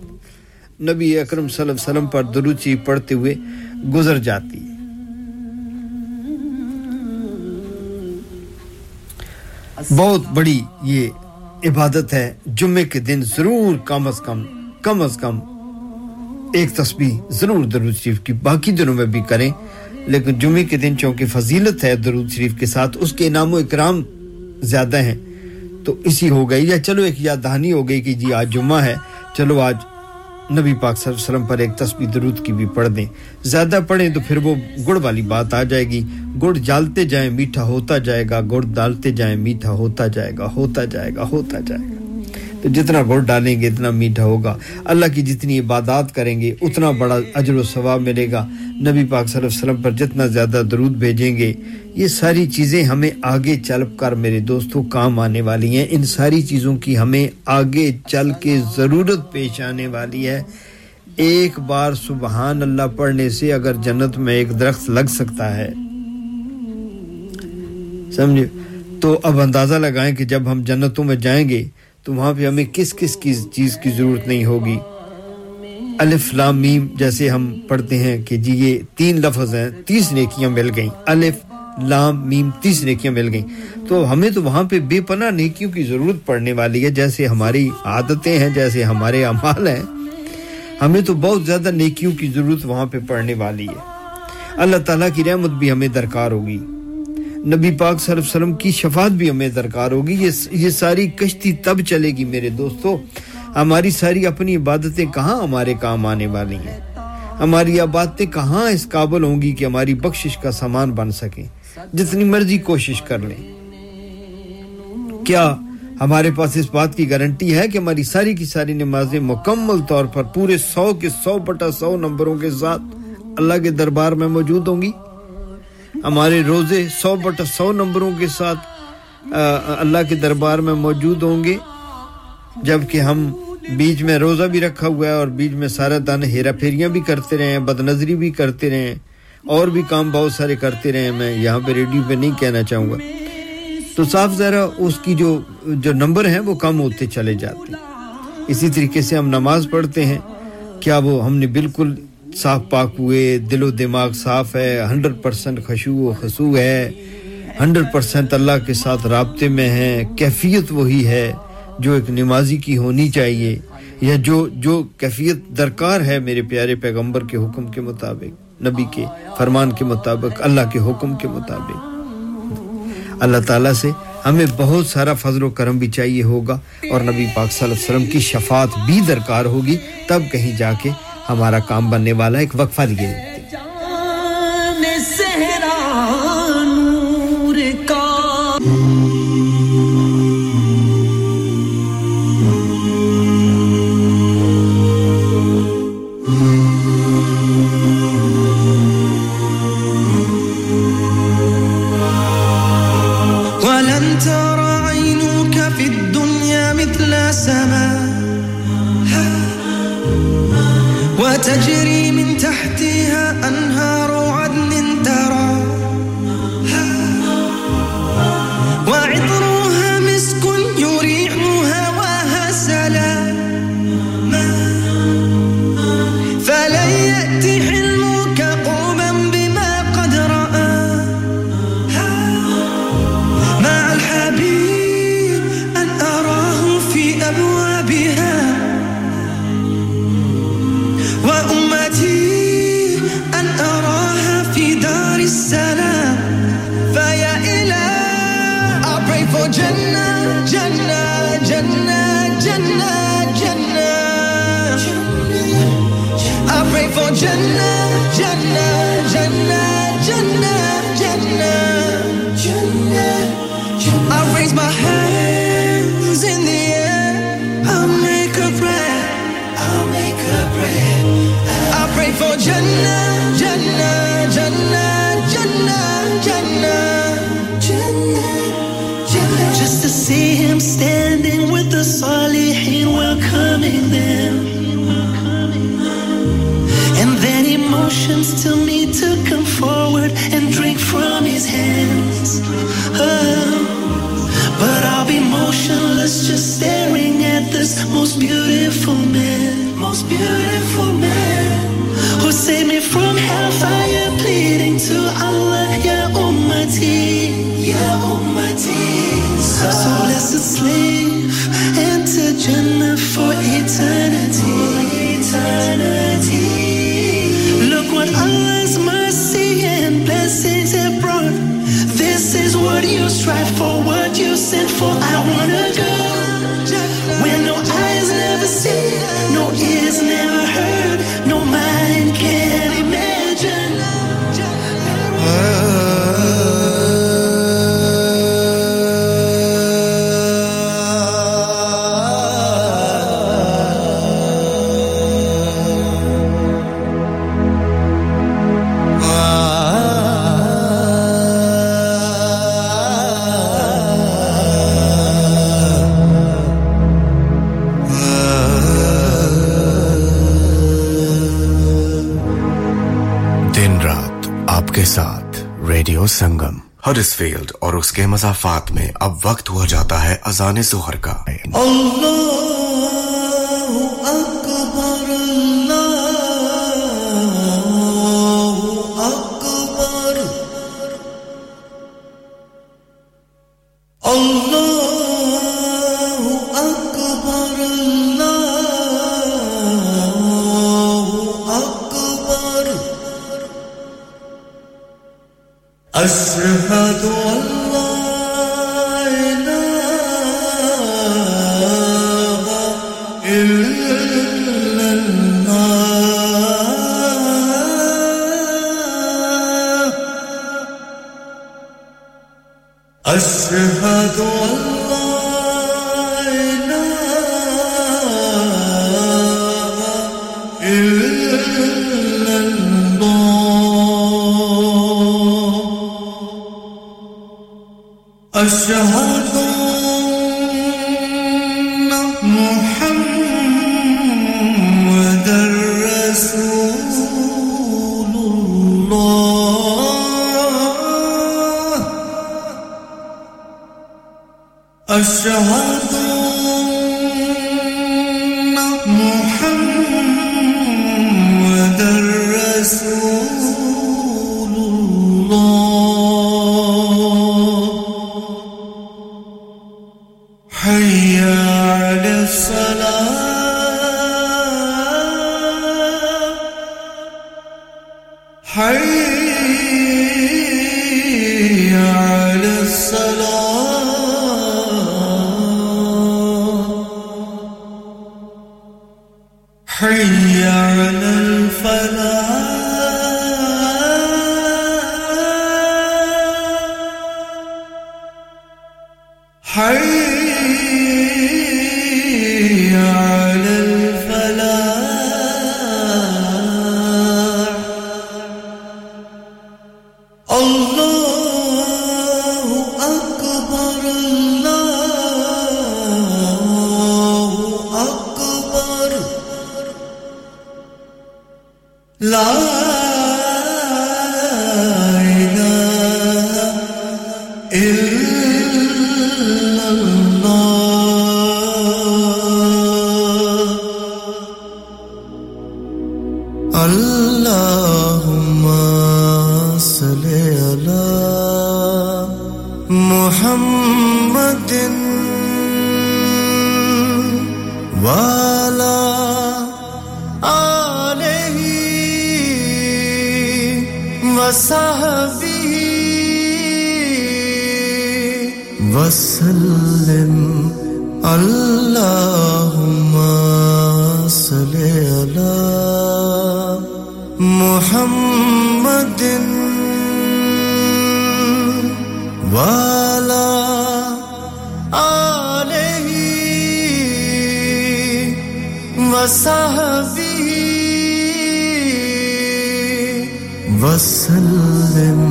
نبی اکرم صلی اللہ علیہ وسلم پر دروچی پڑھتے ہوئے گزر جاتی ہے۔ بہت بڑی یہ عبادت ہے۔ جمعے کے دن ضرور کم از کم کم از کم ایک تسبیح ضرور درود شریف کی باقی دنوں میں بھی کریں۔ لیکن جمعے کے دن چونکہ فضیلت ہے درود شریف کے ساتھ، اس کے انعام و اکرام زیادہ ہیں۔ تو اسی ہو گئی، یا چلو ایک یاد دہانی ہو گئی کہ جی آج جمعہ ہے، چلو آج نبی پاک صلی اللہ علیہ وسلم پر ایک تسبیح درود کی بھی پڑھ دیں۔ زیادہ پڑھیں تو پھر وہ گڑ والی بات آ جائے گی۔ گڑ جالتے جائیں میٹھا ہوتا جائے گا، گڑ ڈالتے جائیں میٹھا ہوتا جائے گا، ہوتا جائے گا، ہوتا جائے گا۔ تو جتنا گڑ ڈالیں گے، اتنا میٹھا ہوگا۔ اللہ کی جتنی عبادات کریں گے، اتنا بڑا اجر و ثواب ملے گا۔ نبی پاک صلی اللہ علیہ وسلم پر جتنا زیادہ درود بھیجیں گے، یہ ساری چیزیں ہمیں آگے چل کر میرے دوستوں کام آنے والی ہیں۔ ان ساری چیزوں کی ہمیں آگے چل کے ضرورت پیش آنے والی ہے۔ ایک بار سبحان اللہ پڑھنے سے اگر جنت میں ایک درخت لگ سکتا ہے۔ سمجھے؟ تو اب اندازہ لگائیں کہ جب ہم جنتوں میں جائیں گے تو وہاں پہ ہمیں کس کس کی چیز کی ضرورت نہیں ہوگی۔ الف لام میم جیسے ہم پڑھتے ہیں کہ جی یہ تین لفظ ہیں، تیس نیکیاں مل گئیں۔ الف لام میم، تیس نیکیاں مل گئیں۔ تو ہمیں تو وہاں پہ بے پناہ نیکیوں کی ضرورت پڑنے والی ہے، جیسے ہماری عادتیں ہیں، جیسے ہمارے اعمال ہیں۔ ہمیں تو بہت زیادہ نیکیوں کی ضرورت وہاں پہ پڑنے والی ہے۔ اللہ تعالیٰ کی رحمت بھی ہمیں درکار ہوگی۔ نبی پاک صلی اللہ علیہ وسلم کی شفاعت بھی ہمیں درکار ہوگی۔ یہ ساری کشتی تب چلے گی میرے دوستو۔ ہماری ساری اپنی عبادتیں کہاں ہمارے کام آنے والی ہیں؟ ہماری عبادتیں کہاں اس قابل ہوں گی کہ ہماری بخشش کا سامان بن سکیں جتنی مرضی کوشش کر لیں۔ کیا ہمارے پاس اس بات کی گارنٹی ہے کہ ہماری ساری کی ساری نمازیں مکمل طور پر پورے سو کے سو پٹا سو نمبروں کے ساتھ اللہ کے دربار میں موجود ہوں گی؟ ہمارے روزے سو بٹ سو نمبروں کے ساتھ اللہ کے دربار میں موجود ہوں گے۔ جبکہ ہم بیچ میں روزہ بھی رکھا ہوا ہے اور بیچ میں سارا دن ہیرا پھیریاں بھی کرتے رہے ہیں بد نظری بھی کرتے رہے ہیں۔ اور بھی کام بہت سارے کرتے رہے ہیں۔ میں یہاں پہ ریڈیو پہ نہیں کہنا چاہوں گا۔ تو صاف ذرا اس کی جو جو نمبر ہیں وہ کم ہوتے چلے جاتے۔ ہیں اسی طریقے سے ہم نماز پڑھتے ہیں۔ کیا وہ ہم نے بالکل صاف پاک ہوئے دل و دماغ صاف ہے، ہنڈریڈ پرسینٹ خشو و خصو ہے۔ ہنڈریڈ پرسینٹ اللہ کے ساتھ رابطے میں ہیں، کیفیت وہی ہے جو ایک نمازی کی ہونی چاہیے یا جو جو کیفیت درکار ہے میرے پیارے پیغمبر کے حکم کے مطابق، نبی کے فرمان کے مطابق، اللہ کے حکم کے مطابق۔ اللہ تعالیٰ سے ہمیں بہت سارا فضل و کرم بھی چاہیے ہوگا اور نبی پاک صلی اللہ علیہ وسلم کی شفاعت بھی درکار ہوگی، تب کہیں جا کے ہمارا کام بننے والا ایک وقفہ لیے staring most beautiful man, most beautiful man oh, who saved me from hellfire, pleading to Allah, Ya Ummati, Ya Ummati. So let's slave enter Jannah for eternity, eternity. Look what Allah's mercy and blessings have brought. This is what you strive for, what you sent for. I wanna Huddersfield اور اس کے مضافات میں اب وقت ہوا جاتا ہے اذان زہر کا۔ اللہ وسلم اللهم صل على محمد وعلى آله وصحبه وسلم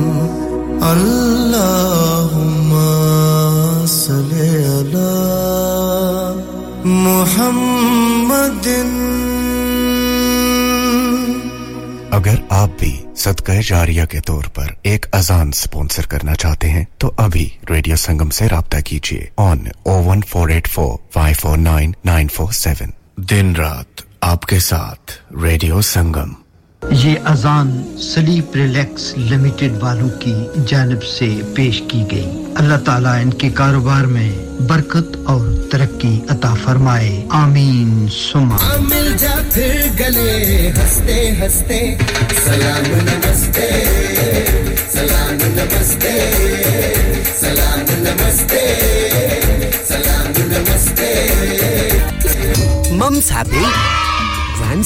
اللهم محمد اگر آپ بھی صدقہ جاریہ کے طور پر ایک اذان سپونسر کرنا چاہتے ہیں تو ابھی ریڈیو سنگم سے رابطہ کیجیے۔ On O one four eight four five four nine nine four seven دن رات آپ کے ساتھ ریڈیو سنگم۔ یہ اذان سلیپ ریلیکس لمیٹڈ والوں کی جانب سے پیش کی گئی۔ اللہ تعالیٰ ان کے کاروبار میں برکت اور ترقی عطا فرمائے۔ آمین۔ سما مل جا پھر گلے ہستے ہستے سلام نمستے۔ سلام نمستے۔ سلام نمستے۔ سلام نمستے۔ Mums happy grand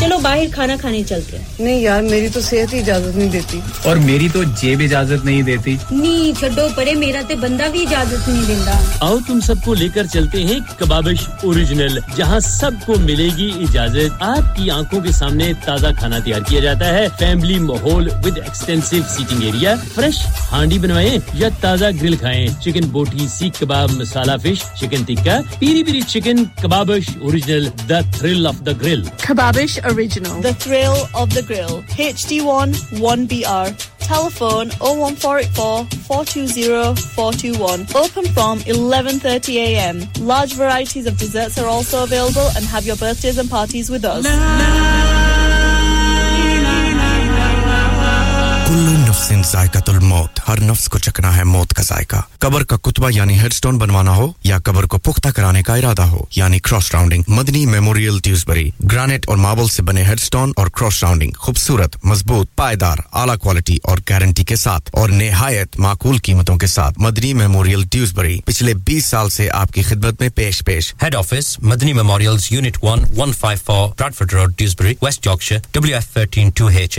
چلو باہر کھانا کھانے چلتے نہیں یار میری تو صحت اجازت نہیں دیتی۔ اور میری تو جیب اجازت نہیں دیتی۔ نہیں چھڈو پرے میرا تے بندہ بھی اجازت نہیں دیندا۔ آؤ تم سب کو لے کر چلتے ہیں کبابش اوریجنل جہاں سب کو ملے گی اجازت۔ آپ کی آنکھوں کے سامنے تازہ کھانا تیار کیا جاتا ہے۔ فیملی ماحول with extensive seating area fresh ہانڈی بنوائیں یا تازہ گرل کھائیں۔ چکن بوٹی سیخ کباب مسالہ fish chicken tikka peri peri chicken Kababish original the thrill of the grill Kababish Original. The thrill of the grill. HD1 1BR. Telephone 01484 420 421. Open from 11:30 a.m. Large varieties of desserts are also available and have your birthdays and parties with us. کل نفس ذائقہ الموت۔ ہر نفس کو چکنا ہے موت کا ذائقہ۔ قبر کا کتبہ یعنی ہیڈ سٹون بنوانا ہو یا قبر کو پختہ کرانے کا ارادہ ہو یعنی cross rounding. Madni Memorial Tewkesbury. Granite اور ماربل سے بنے ہیڈ سٹون اور کراس راؤنڈنگ۔ خوبصورت، مضبوط، پائیدار، اعلیٰ کوالٹی اور گارنٹی کے ساتھ اور نہایت معقول قیمتوں کے ساتھ۔ مدنی میموریل ٹیوزبری۔ پچھلے بیس سال سے آپ کی خدمت میں پیش پیش۔ Head office Madni memorial unit 1 154 five road Dewsbury West Yorkshire W F thirteen two H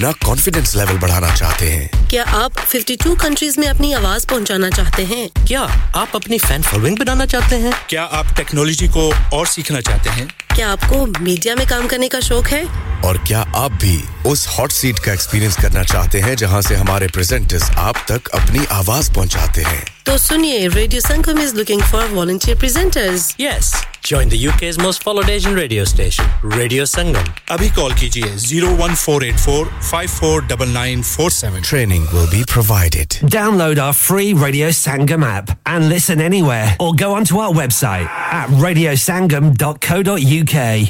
اپنا کانفیڈینس لیول بڑھانا چاہتے ہیں۔ کیا آپ 52 کنٹریز میں اپنی آواز پہنچانا چاہتے ہیں؟ کیا آپ اپنی فین فالوئنگ بنانا چاہتے ہیں؟ کیا آپ ٹیکنالوجی کو اور سیکھنا چاہتے ہیں؟ کیا آپ کو میڈیا میں کام کرنے کا شوق ہے؟ اور کیا آپ بھی اس ہاٹ سیٹ کا ایکسپیرینس کرنا چاہتے ہیں جہاں سے ہمارے پریزنٹرز آپ تک اپنی آواز پہنچاتے ہیں۔ تو سنیے radio Sangam is looking for volunteer presenters yes join the U K most followed Asian radio station radio Sangam ابھی کال کیجیے zero one four eight four five four double nine four seven. Training will be provided download our free radio Sangam app and listen anywhere or go on to our website at radio Sangam dot co dot U K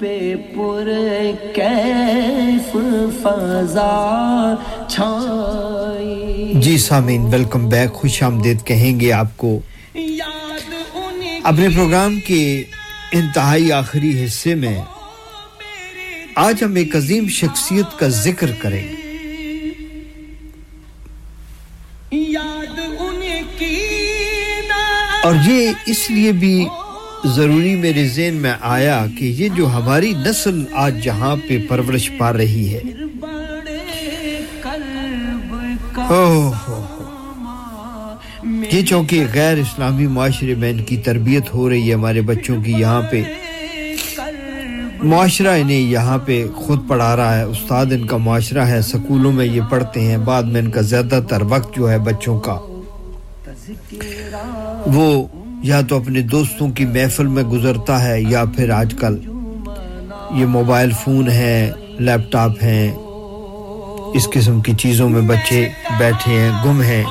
پہ پر کیف فضا چھائی۔ جی سامین ویلکم بیک۔ خوش آمدید کہیں گے آپ کو۔ اپنے پروگرام کے انتہائی آخری حصے میں آج ہم ایک عظیم شخصیت کا ذکر کریں۔ اور یہ اس لیے بھی ضروری میرے ذہن میں آیا کہ یہ جو ہماری نسل آج جہاں پہ پرورش پا رہی ہے۔ یہ چونکہ غیر اسلامی معاشرے میں ان کی تربیت ہو رہی ہے، ہمارے بچوں کی یہاں پہ۔ معاشرہ انہیں یہاں پہ خود پڑھا رہا ہے، استاد ان کا معاشرہ ہے، سکولوں میں یہ پڑھتے ہیں، بعد میں ان کا زیادہ تر وقت جو ہے بچوں کا۔ وہ یا تو اپنے دوستوں کی محفل میں گزرتا ہے یا پھر آج کل یہ موبائل فون ہیں، لیپ ٹاپ ہیں، اس قسم کی چیزوں میں بچے بیٹھے ہیں، گم ہیں۔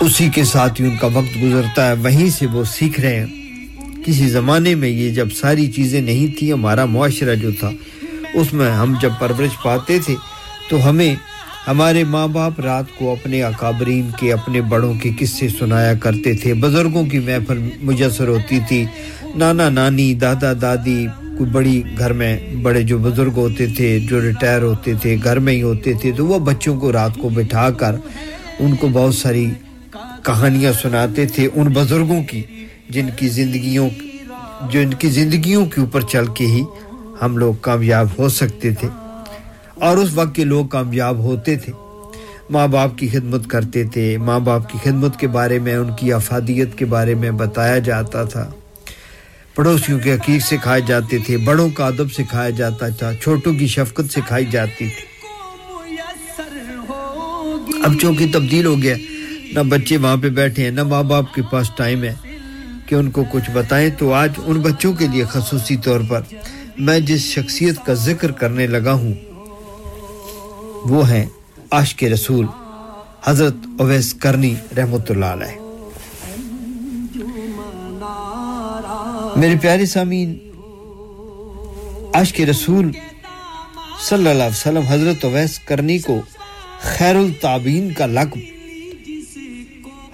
اسی کے ساتھ ہی ان کا وقت گزرتا ہے، وہیں سے وہ سیکھ رہے ہیں۔ کسی زمانے میں یہ جب ساری چیزیں نہیں تھیں، ہمارا معاشرہ جو تھا، اس میں ہم جب پرورش پاتے تھے، تو ہمیں ہمارے ماں باپ رات کو اپنے اکابرین کے، اپنے بڑوں کے قصے سنایا کرتے تھے۔ بزرگوں کی محفل مجسر ہوتی تھی۔ نانا، نانی، دادا، دادی، کوئی بڑی گھر میں بڑے جو بزرگ ہوتے تھے، جو ریٹائر ہوتے تھے، گھر میں ہی ہوتے تھے، تو وہ بچوں کو رات کو بٹھا کر ان کو بہت ساری کہانیاں سناتے تھے۔ ان بزرگوں کی، جن کی زندگیوں، جو ان کی زندگیوں کے اوپر چل کے ہی ہم لوگ کامیاب ہو سکتے تھے۔ اور اس وقت کے لوگ کامیاب ہوتے تھے۔ ماں باپ کی خدمت کرتے تھے۔ ماں باپ کی خدمت کے بارے میں، ان کی افادیت کے بارے میں بتایا جاتا تھا۔ پڑوسیوں کے حقیق سکھائے جاتے تھے۔ بڑوں کا ادب سکھایا جاتا تھا۔ چھوٹوں کی شفقت سکھائی جاتی تھی۔ اب چونکہ تبدیل ہو گیا، نہ بچے وہاں پہ بیٹھے ہیں، نہ ماں باپ کے پاس ٹائم ہے کہ ان کو کچھ بتائیں، تو آج ان بچوں کے لیے خصوصی طور پر میں جس شخصیت کا ذکر کرنے لگا ہوں وہ ہیں عاشق رسول حضرت اویس کرنی رحمت اللہ علیہ۔ میرے پیارے سامعین، عاشق رسول صلی اللہ علیہ وسلم حضرت اویس کرنی کو خیر التعبین کا لقب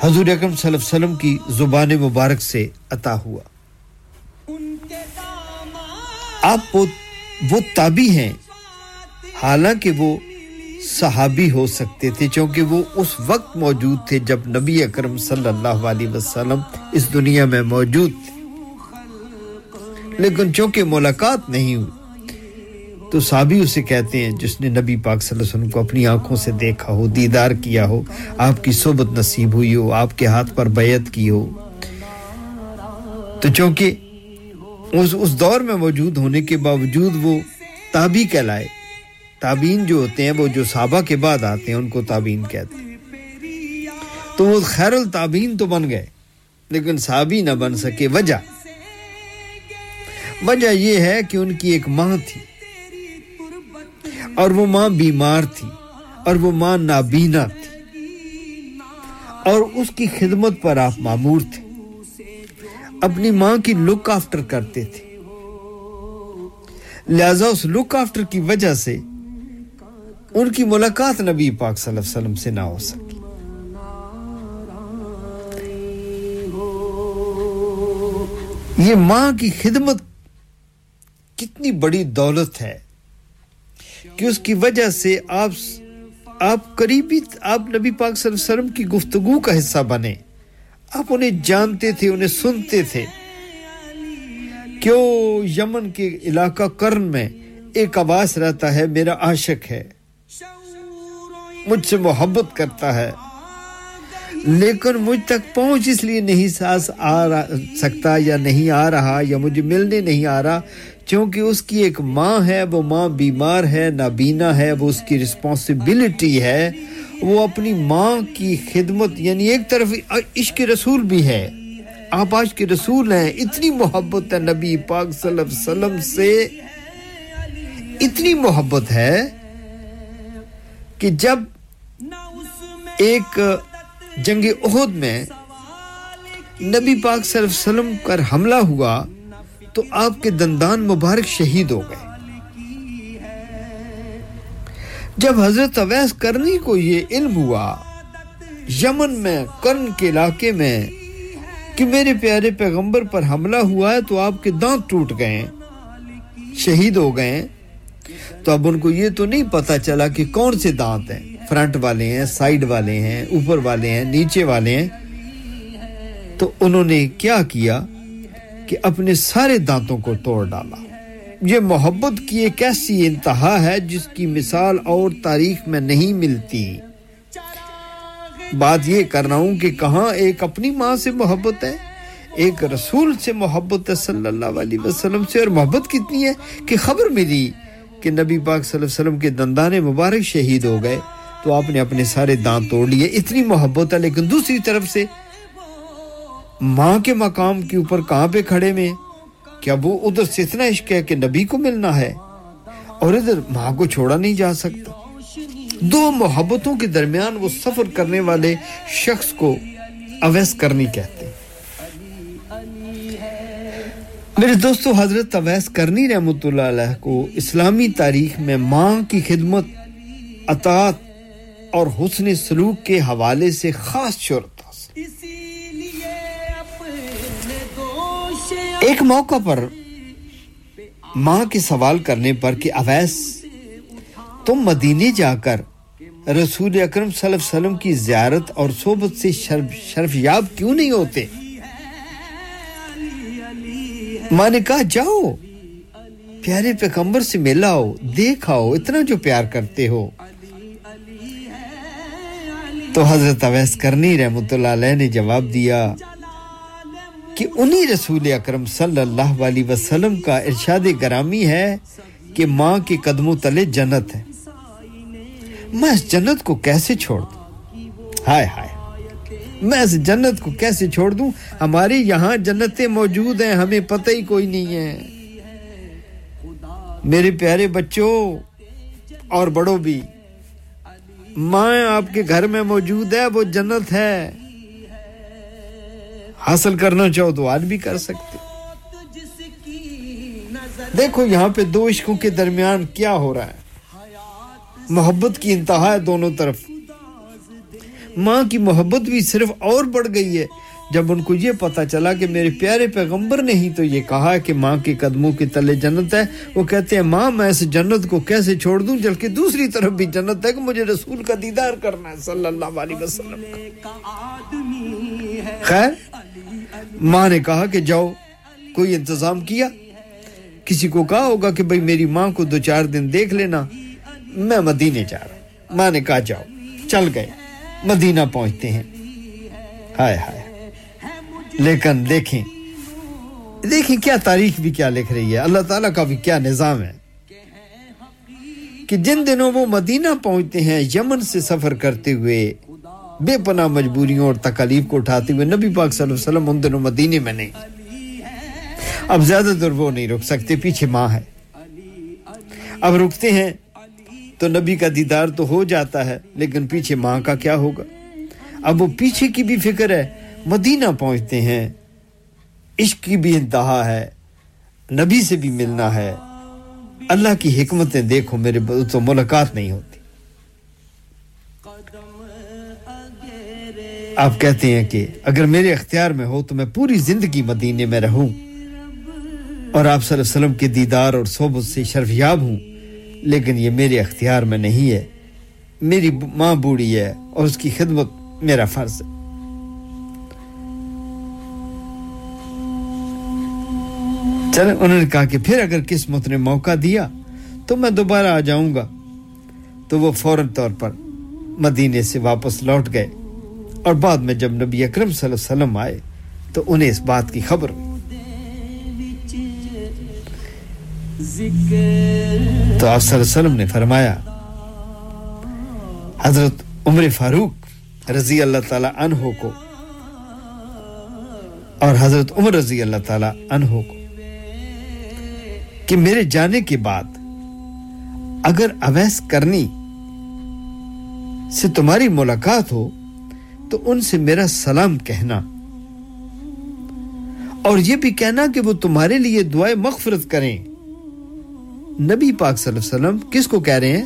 حضور اکرم صلی اللہ علیہ وسلم کی زبان مبارک سے عطا ہوا۔ آپ وہ تابی ہیں، حالانکہ وہ صحابی ہو سکتے تھے چونکہ وہ اس وقت موجود تھے جب نبی اکرم صلی اللہ علیہ وسلم اس دنیا میں موجود تھے۔ لیکن چونکہ ملاقات نہیں ہوئی، تو صحابی اسے کہتے ہیں، جس نے نبی پاک صلی اللہ علیہ وسلم کو اپنی آنکھوں سے دیکھا ہو، دیدار کیا ہو، آپ کی صحبت نصیب ہوئی ہو، آپ کے ہاتھ پر بیعت کی ہو۔ تو چونکہ اس اس دور میں موجود ہونے کے باوجود وہ تابی کہلائے۔ تابین جو ہوتے ہیں، وہ جو صحابہ کے بعد آتے ہیں، ان کو تابین کہتے ہیں۔ تو وہ خیر التابین تو بن گئے، لیکن صحابی نہ بن سکے۔ وجہ؟ وجہ یہ ہے کہ ان کی ایک ماں تھی، اور وہ ماں بیمار تھی، اور وہ ماں نابینا تھی، اور اس کی خدمت پر آپ معمور تھے۔ اپنی ماں کی لک آفٹر کرتے تھے۔ لہذا اس لک آفٹر کی وجہ سے ان کی ملاقات نبی پاک صلی اللہ علیہ وسلم سے نہ ہو سکی۔ یہ ماں کی خدمت کتنی بڑی دولت ہے کہ اس کی وجہ سے آپ آپ قریبی آپ نبی پاک صلی اللہ علیہ وسلم کی گفتگو کا حصہ بنے۔ آپ انہیں جانتے تھے، انہیں سنتے تھے۔ کیوں یمن کے علاقہ کرن میں ایک آواز رہتا ہے، میرا عاشق ہے۔ مجھ سے محبت کرتا ہے۔ لیکن مجھ تک پہنچ اس لیے نہیں ساس آ سکتا یا نہیں آ رہا یا مجھے ملنے نہیں آ رہا۔ کیونکہ اس کی ایک ماں ہے، وہ ماں بیمار ہے نابینا ہے، وہ اس کی رسپانسبلٹی ہے۔ وہ اپنی ماں کی خدمت یعنی ایک طرف عشق رسول بھی ہے۔ آپ آج کے رسول ہیں، اتنی محبت ہے نبی پاک صلی اللہ علیہ وسلم سے۔ اتنی محبت ہے۔ کہ جب ایک جنگ عہد میں نبی پاک صلی اللہ علیہ وسلم پر حملہ ہوا تو آپ کے دندان مبارک شہید ہو گئے۔ جب حضرت اویس کرنی کو یہ علم ہوا یمن میں کرن کے علاقے میں کہ میرے پیارے پیغمبر پر حملہ ہوا ہے تو آپ کے دانت ٹوٹ گئے، شہید ہو گئے۔ تو اب ان کو یہ تو نہیں پتا چلا کہ کون سے دانت ہیں؟ فرنٹ والے ہیں سائیڈ والے ہیں، اوپر والے ہیں، نیچے والے ہیں۔ تو انہوں نے کیا کیا کہ اپنے سارے دانتوں کو توڑ ڈالا۔ یہ محبت کی ایک ایسی انتہا ہے جس کی مثال اور تاریخ میں نہیں ملتی۔ بات یہ کر رہا ہوں کہ کہاں ایک اپنی ماں سے محبت ہے؟ ایک رسول سے محبت ہے صلی اللہ علیہ وسلم سے؟ اور محبت کتنی ہے کہ خبر ملی کہ نبی پاک صلی اللہ علیہ وسلم کے دندان مبارک شہید ہو گئے تو آپ نے اپنے سارے دانت توڑ لیے۔ اتنی محبت ہے، لیکن دوسری طرف سے ماں کے مقام کے اوپر کہاں پہ کھڑے میں؟ کیا وہ ادھر سے اتنا عشق ہے کہ نبی کو ملنا ہے؟ اور ادھر ماں کو چھوڑا نہیں جا سکتا۔ دو محبتوں کے درمیان وہ سفر کرنے والے شخص کو اویس کرنی کہتے میرے دوستو حضرت اویس کرنی رحمت اللہ علیہ کو اسلامی تاریخ میں ماں کی خدمت اطاعت اور حسن سلوک کے حوالے سے خاص شرط ایک موقع پر ماں کے سوال کرنے پر کہ اویس تم مدینے جا کر رسول اکرم صلی اللہ علیہ وسلم کی زیارت اور صحبت سے شرف, شرف یاب کیوں نہیں ہوتے؟ ماں نے کہا، جاؤ، پیارے پیغمبر سے ملاؤ ہو اتنا جو پیار کرتے ہو۔ تو حضرت اویس کرنی رحمت اللہ علیہ نے جواب دیا کہ انہی رسول اکرم صلی اللہ علیہ وسلم کا ارشاد گرامی ہے کہ ماں کے قدموں تلے جنت ہے۔ میں اس جنت کو کیسے چھوڑ دوں؟ ہائے ہائے۔ میں اس جنت کو کیسے چھوڑ دوں؟ ہماری یہاں جنتیں موجود ہیں، ہمیں پتہ ہی کوئی نہیں ہے۔ میرے پیارے بچوں اور بڑوں بھی، ماں آپ کے گھر میں موجود ہے، وہ جنت ہے۔ حاصل کرنا چاہو تو آج بھی کر سکتے۔ دیکھو، یہاں پہ دو عشقوں کے درمیان کیا ہو رہا ہے۔ محبت کی انتہا ہے دونوں طرف۔ ماں کی محبت بھی صرف اور بڑھ گئی ہے۔ جب ان کو یہ پتا چلا کہ میرے پیارے پیغمبر نے ہی تو یہ کہا کہ ماں کے قدموں کے تلے جنت ہے، وہ کہتے ہیں، ماں، میں اس جنت کو کیسے چھوڑ دوں؟ جبکہ دوسری طرف بھی جنت ہے کہ مجھے رسول کا دیدار کرنا ہے صلی اللہ علیہ وسلم۔ کا خیر، ماں نے کہا کہ جاؤ، کوئی انتظام کیا؟ کسی کو کہا ہوگا کہ بھئی میری ماں کو دو چار دن دیکھ لینا، میں مدینے جا رہا ہوں۔ ماں نے کہا جاؤ، چل گئے۔ مدینہ پہنچتے ہیں۔ ہائے ہائے۔ لیکن دیکھیں۔ دیکھیں کیا تاریخ بھی کیا لکھ رہی ہے۔ اللہ تعالیٰ کا بھی کیا نظام ہے۔ کہ جن دنوں وہ مدینہ پہنچتے ہیں، یمن سے سفر کرتے ہوئے بے پناہ مجبوریوں اور تکالیف کو اٹھاتے ہوئے نبی پاک صلی اللہ علیہ وسلم ان دنوں مدینے میں نہیں۔ اب زیادہ تر وہ نہیں رک سکتے، پیچھے ماں ہے۔ اب رکتے ہیں تو نبی کا دیدار تو ہو جاتا ہے، لیکن پیچھے ماں کا کیا ہوگا؟ اب وہ پیچھے کی بھی فکر ہے، مدینہ پہنچتے ہیں۔ عشق کی بھی انتہا ہے، نبی سے بھی ملنا ہے۔ اللہ کی حکمتیں دیکھو، میرے تو ملاقات نہیں ہوتی۔ آپ کہتے ہیں کہ اگر میرے اختیار میں ہو تو میں پوری زندگی مدینے میں رہوں۔ اور آپ صلی اللہ علیہ وسلم کے دیدار اور صحبت سے شرفیاب ہوں۔ لیکن یہ میرے اختیار میں نہیں ہے۔ میری ماں بوڑھی ہے اور اس کی خدمت میرا فرض ہے۔ چلیں انہوں نے کہا کہ پھر اگر قسمت نے موقع دیا تو میں دوبارہ آ جاؤں گا۔ تو وہ فوراً طور پر مدینے سے واپس لوٹ گئے اور بعد میں جب نبی اکرم صلی اللہ علیہ وسلم آئے تو انہیں اس بات کی خبر ہوئی۔ تو آپ صلی اللہ علیہ وسلم نے فرمایا، حضرت عمر فاروق رضی اللہ تعالی عنہ کو اور حضرت عمر رضی اللہ تعالی عنہ کو کہ میرے جانے کے بعد اگر اویس کرنی سے تمہاری ملاقات ہو تو ان سے میرا سلام کہنا اور یہ بھی کہنا کہ وہ تمہارے لیے دعائیں مغفرت کریں۔ نبی پاک صلی اللہ علیہ وسلم کس کو کہہ رہے ہیں؟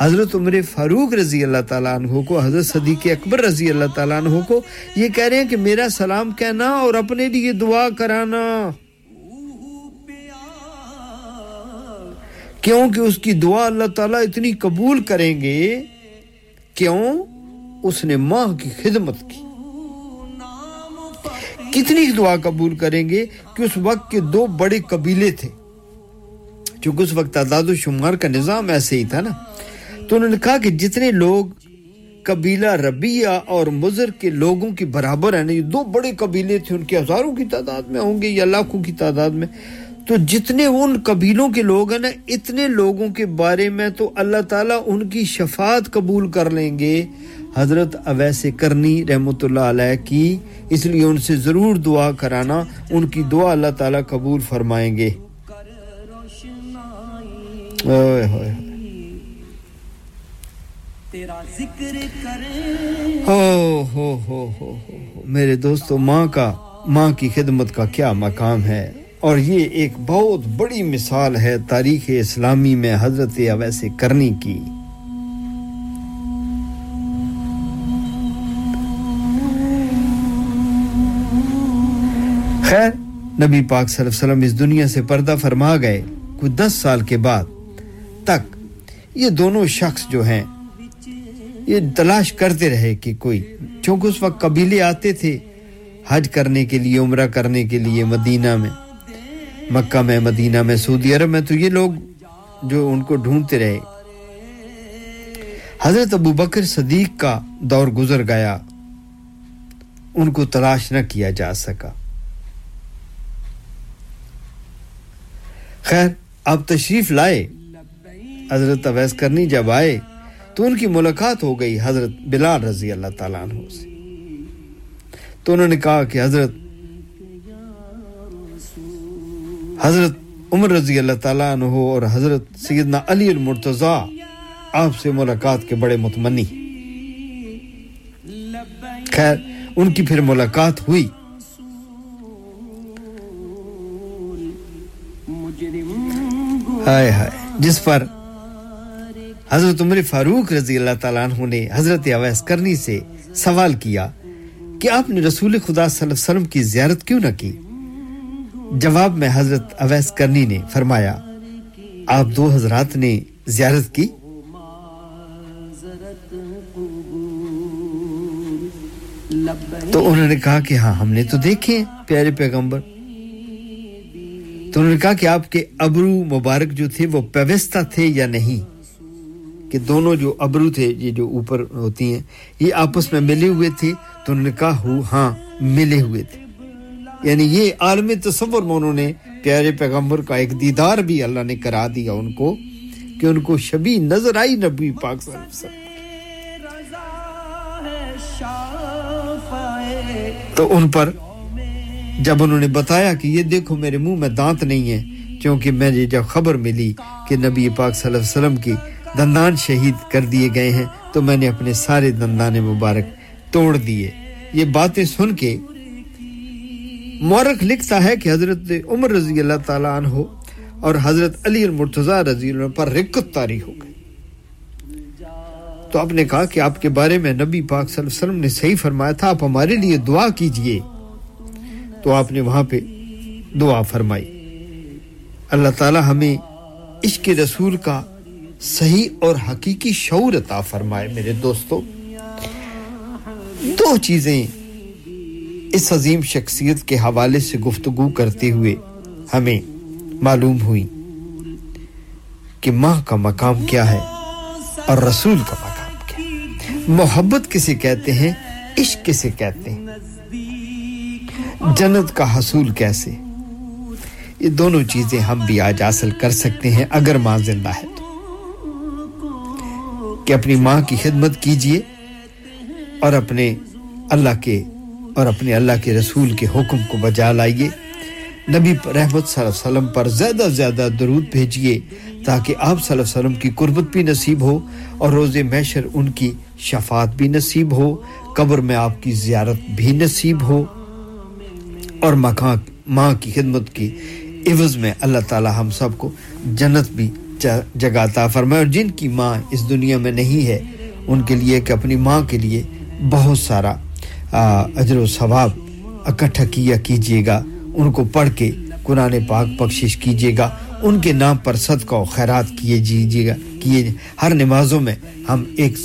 حضرت عمر فاروق رضی اللہ تعالیٰ عنہ کو، حضرت صدیق اکبر رضی اللہ تعالیٰ عنہ کو یہ کہہ رہے ہیں کہ میرا سلام کہنا اور اپنے لیے دعا کرانا۔ کیوں کہ اس کی دعا اللہ تعالیٰ اتنی قبول کریں گے، کیوں؟ اس نے ماں کی خدمت کی۔ کتنی دعا قبول کریں گے کہ اس وقت کے دو بڑے قبیلے تھے۔ چونکہ اس وقت تعداد و شمار کا نظام ایسے ہی تھا نا۔ تو انہوں نے کہا کہ جتنے لوگ قبیلہ ربیہ اور مضر کے لوگوں کے برابر ہیں نا یہ دو بڑے قبیلے تھے، ان کے ہزاروں کی تعداد میں ہوں گے یا لاکھوں کی تعداد میں۔ تو جتنے ان قبیلوں کے لوگ ہیں نا، اتنے لوگوں کے بارے میں تو اللہ تعالیٰ ان کی شفاعت قبول کر لیں گے۔ حضرت اویس کرنی رحمۃ اللہ علیہ کی، اس لیے ان سے ضرور دعا کرانا، ان کی دعا اللہ تعالیٰ قبول فرمائیں گے۔ ہو ہو ہو میرے دوستو ماں کا ماں کی خدمت کا کیا مقام ہے؟ اور یہ ایک بہت بڑی مثال ہے تاریخ اسلامی میں حضرت اویسے کرنی کی۔ خیر نبی پاک صلی اللہ علیہ وسلم اس دنیا سے پردہ فرما گئے۔ کچھ دس سال کے بعد تک یہ دونوں شخص جو ہیں، یہ تلاش کرتے رہے کہ کوئی، چونکہ اس وقت قبیلے آتے تھے حج کرنے کے لیے، عمرہ کرنے کے لیے مدینہ میں، مکہ میں، مدینہ میں، سعودی عرب میں، تو یہ لوگ جو ان کو ڈھونڈتے رہے۔ حضرت ابو بکر صدیق کا دور گزر گیا، ان کو تلاش نہ کیا جا سکا۔ خیر آپ تشریف لائے۔ حضرت اویس کرنی جب آئے تو ان کی ملاقات ہو گئی حضرت بلال رضی اللہ تعالیٰ عنہ سے۔ تو انہوں نے کہا کہ حضرت حضرت عمر رضی اللہ تعالیٰ عنہ اور حضرت سیدنا علی المرتضیٰ آپ سے ملاقات کے بڑے متمنی۔ خیر، ان کی پھر ملاقات ہوئی۔ ہائے ہائے، جس پر حضرت عمر فاروق رضی اللہ تعالیٰ عنہ نے حضرت اویس کرنی سے سوال کیا کہ آپ نے رسول خدا صلی اللہ علیہ وسلم کی زیارت کیوں نہ کی؟ جواب میں حضرت اویس کرنی نے فرمایا، آپ دو حضرات نے زیارت کی؟ تو انہوں نے کہا کہ ہاں ہم نے تو دیکھے پیارے پیغمبر۔ تو انہوں نے کہا کہ آپ کے ابرو مبارک جو تھے، وہ پیوستہ تھے یا نہیں؟ کہ دونوں جو ابرو تھے، یہ جو اوپر ہوتی ہیں، یہ آپس میں ملے ہوئے تھے تو انہوں نے کہا، ہو ہاں ملے ہوئے تھے۔ یعنی یہ عالم تصور میں انہوں نے پیارے پیغمبر کا ایک دیدار بھی اللہ نے کرا دیا ان کو کہ ان کو شبی نظر آئی نبی پاک صلی اللہ علیہ وسلم۔ تو ان پر جب انہوں نے بتایا کہ یہ دیکھو میرے منہ میں دانت نہیں ہے کیونکہ میں جب خبر ملی کہ نبی پاک صلی اللہ علیہ وسلم کی دندان شہید کر دیے گئے ہیں، تو میں نے اپنے سارے دندان مبارک توڑ دیے۔ یہ باتیں سن کے مورخ لکھتا ہے کہ حضرت عمر رضی اللہ تعالیٰ عنہ اور حضرت علی المرتضی رضی اللہ پر رکت تاری ہو گئی۔ تو آپ نے کہا کہ آپ کے بارے میں نبی پاک صلی اللہ علیہ وسلم نے صحیح فرمایا تھا، آپ ہمارے لیے دعا کیجیے۔ تو آپ نے وہاں پہ دعا فرمائی۔ اللہ تعالی ہمیں عشق رسول کا صحیح اور حقیقی شعور عطا فرمائے میرے دوستو۔ دو چیزیں اس عظیم شخصیت کے حوالے سے گفتگو کرتے ہوئے ہمیں معلوم ہوئی کہ ماں کا مقام کیا ہے اور رسول کا مقام کیا ہے۔ محبت کسے کہتے ہیں؟ عشق کسے کہتے ہیں؟ جنت کا حصول کیسے؟ یہ دونوں چیزیں ہم بھی آج حاصل کر سکتے ہیں اگر ماں زندہ ہے۔ کہ اپنی ماں کی خدمت کیجیے اور اپنے اللہ کے اور اپنے اللہ کے رسول کے حکم کو بجا لائیے۔ نبی رحمت صلی اللہ علیہ وسلم پر زیادہ زیادہ درود بھیجیے تاکہ آپ صلی اللہ علیہ وسلم کی قربت بھی نصیب ہو اور روز محشر ان کی شفاعت بھی نصیب ہو، قبر میں آپ کی زیارت بھی نصیب ہو۔ اور ماں کی خدمت کی عوض میں اللہ تعالی ہم سب کو جنت بھی جگاتا عطا فرمائے اور جن کی ماں اس دنیا میں نہیں ہے، ان کے لیے کہ اپنی ماں کے لیے بہت سارا اجر و ثواب اکٹھا کیا، کیجیے گا۔ ان کو پڑھ کے قرآن پاک بخشش کیجیے گا۔ ان کے نام پر صدقہ و خیرات کیے جیجیے گا۔ کیے ہر نمازوں میں ہم ایک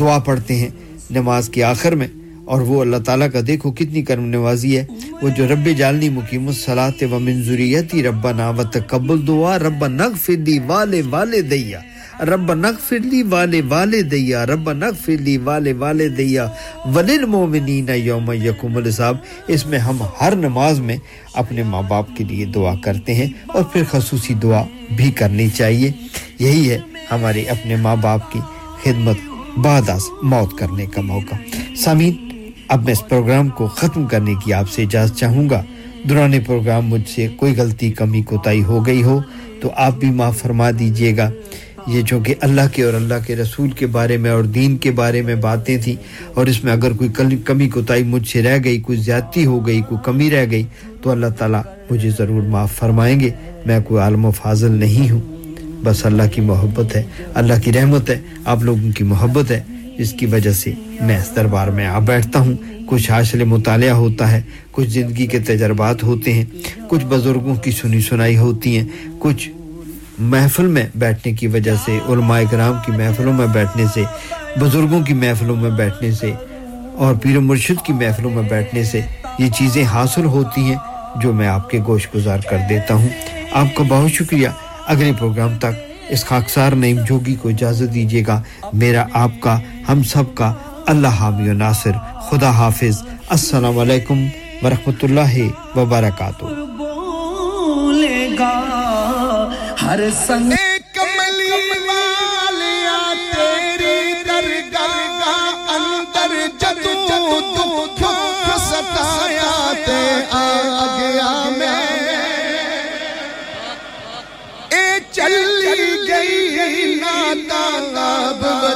دعا پڑھتے ہیں۔ نماز کے آخر میں اور وہ اللہ تعالیٰ کا دیکھو کتنی کرم نوازی ہے۔ وہ جو رب جالنی مقیم الصلاۃ و منظوریتی رب نا و تقبل دعا رب نگ لی والے والے دیا رب نگ لی والے والے دیا رب نگ لی والے والے دیا ولن مومنین یوم یقوم الصاب اس میں ہم ہر نماز میں اپنے ماں باپ کے لیے دعا کرتے ہیں اور پھر خصوصی دعا بھی کرنی چاہیے۔ یہی ہے ہمارے اپنے ماں باپ کی خدمت بعد از موت کرنے کا موقع۔ سامعین اب میں اس پروگرام کو ختم کرنے کی آپ سے اجازت چاہوں گا۔ دوران پروگرام مجھ سے کوئی غلطی، کمی، کوتاہی ہو گئی ہو تو آپ بھی معاف فرما دیجیے گا۔ یہ جو کہ اللہ کے اور اللہ کے رسول کے بارے میں اور دین کے بارے میں باتیں تھیں اور اس میں اگر کوئی کمی، کوتاہی مجھ سے رہ گئی، کوئی زیادتی ہو گئی، کوئی کمی رہ گئی تو اللہ تعالیٰ مجھے ضرور معاف فرمائیں گے۔ میں کوئی عالم و فاضل نہیں ہوں۔ بس اللہ کی محبت ہے، اللہ کی رحمت ہے، آپ لوگوں کی محبت ہے۔ جس کی وجہ سے میں اس دربار میں آ بیٹھتا ہوں۔ کچھ حاصل مطالعہ ہوتا ہے، کچھ زندگی کے تجربات ہوتے ہیں، کچھ بزرگوں کی سنی سنائی ہوتی ہیں۔ کچھ محفل میں بیٹھنے کی وجہ سے، علماء کرام کی محفلوں میں بیٹھنے سے، بزرگوں کی محفلوں میں بیٹھنے سے، اور پیر و مرشد کی محفلوں میں بیٹھنے سے یہ چیزیں حاصل ہوتی ہیں جو میں آپ کے گوش گزار کر دیتا ہوں۔ آپ کا بہت شکریہ۔ اگلے پروگرام تک اس خاکسار نعیم جوگی کو اجازت دیجیے گا میرا آپ کا ہم سب کا اللہ حامی و ناصر خدا حافظ۔ السلام علیکم ورحمۃ اللہ وبرکاتہ۔ ہر سنگ ستایا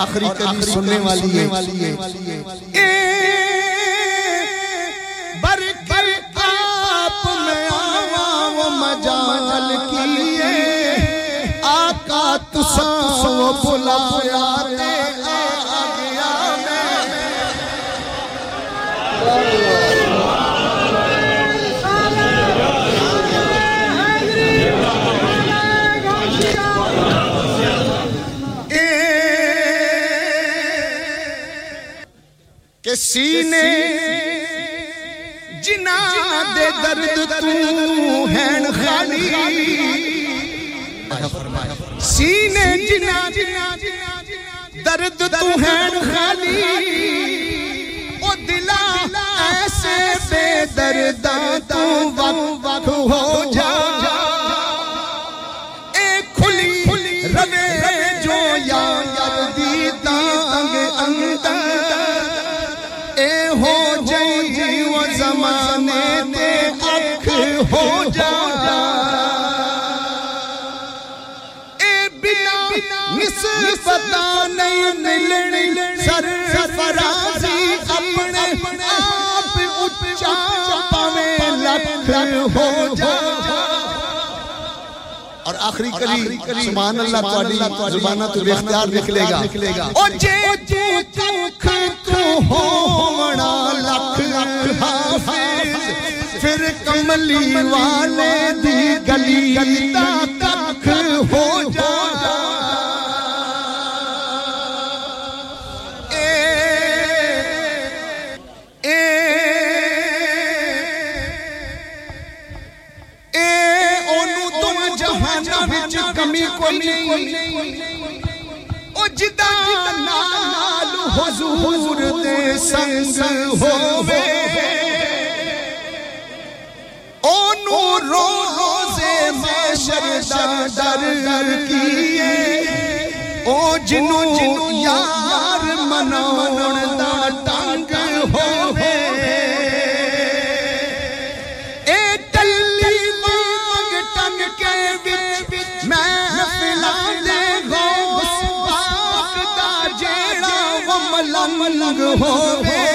آخری کلی سننے والی ہے۔ اے برکت آپ میں آیا وہ مجال کیے آقا تسا وہ بلایا۔ سینے جنا دے درد تو ہین خالی۔ سینے جنا درد تو ہین خالی۔ او دلا ایسے بے دردہ تو وقت وقت ہو جا۔ ہو جا اور آخری کلی سبحان اللہ تواڈی زبانہ تو بے اختیار نکلے گا او جے تو تک تو ہونا لکھ لکھ حافظ پھر کملی والے دی گلی دا تک ہو جا وچ کمی کوئی نہیں۔ او جدا نال حضور دے سنگ ہووے او اونوں روزے محشر دا ڈر کیے۔ او جنوں یار مناون ملنگ ہووے۔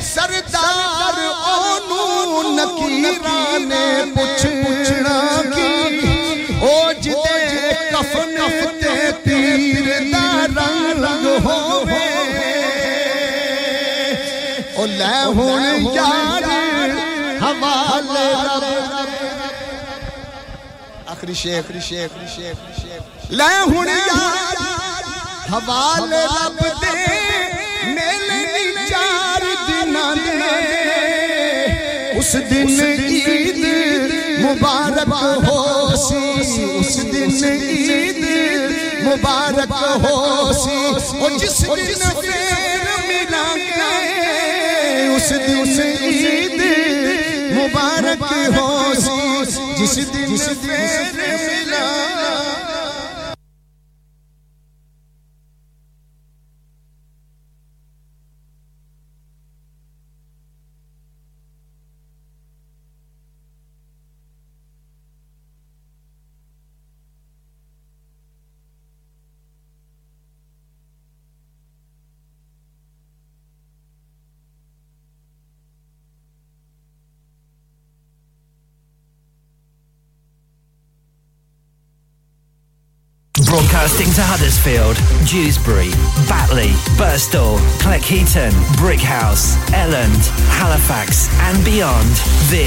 سردار اونوں نکیرانے پوچھ پوچھنا کی۔ او جدے کفن تے تیر دا رنگ ہووے۔ او لے ہون یار حوالے رب۔ آخری شیخ شیخ شیخ۔ لے ہون یار حوالے رب دے۔ اس دن عید مبارک ہو سی اس دن عید مبارک ہو سی او جس دن پھر ملیں گے اس دن عید مبارک ہو سی جس دن پھر ملیں to Huddersfield, Dewsbury, Batley, Burstall, Cleckheaton, Brickhouse, Elland, Halifax, and beyond. This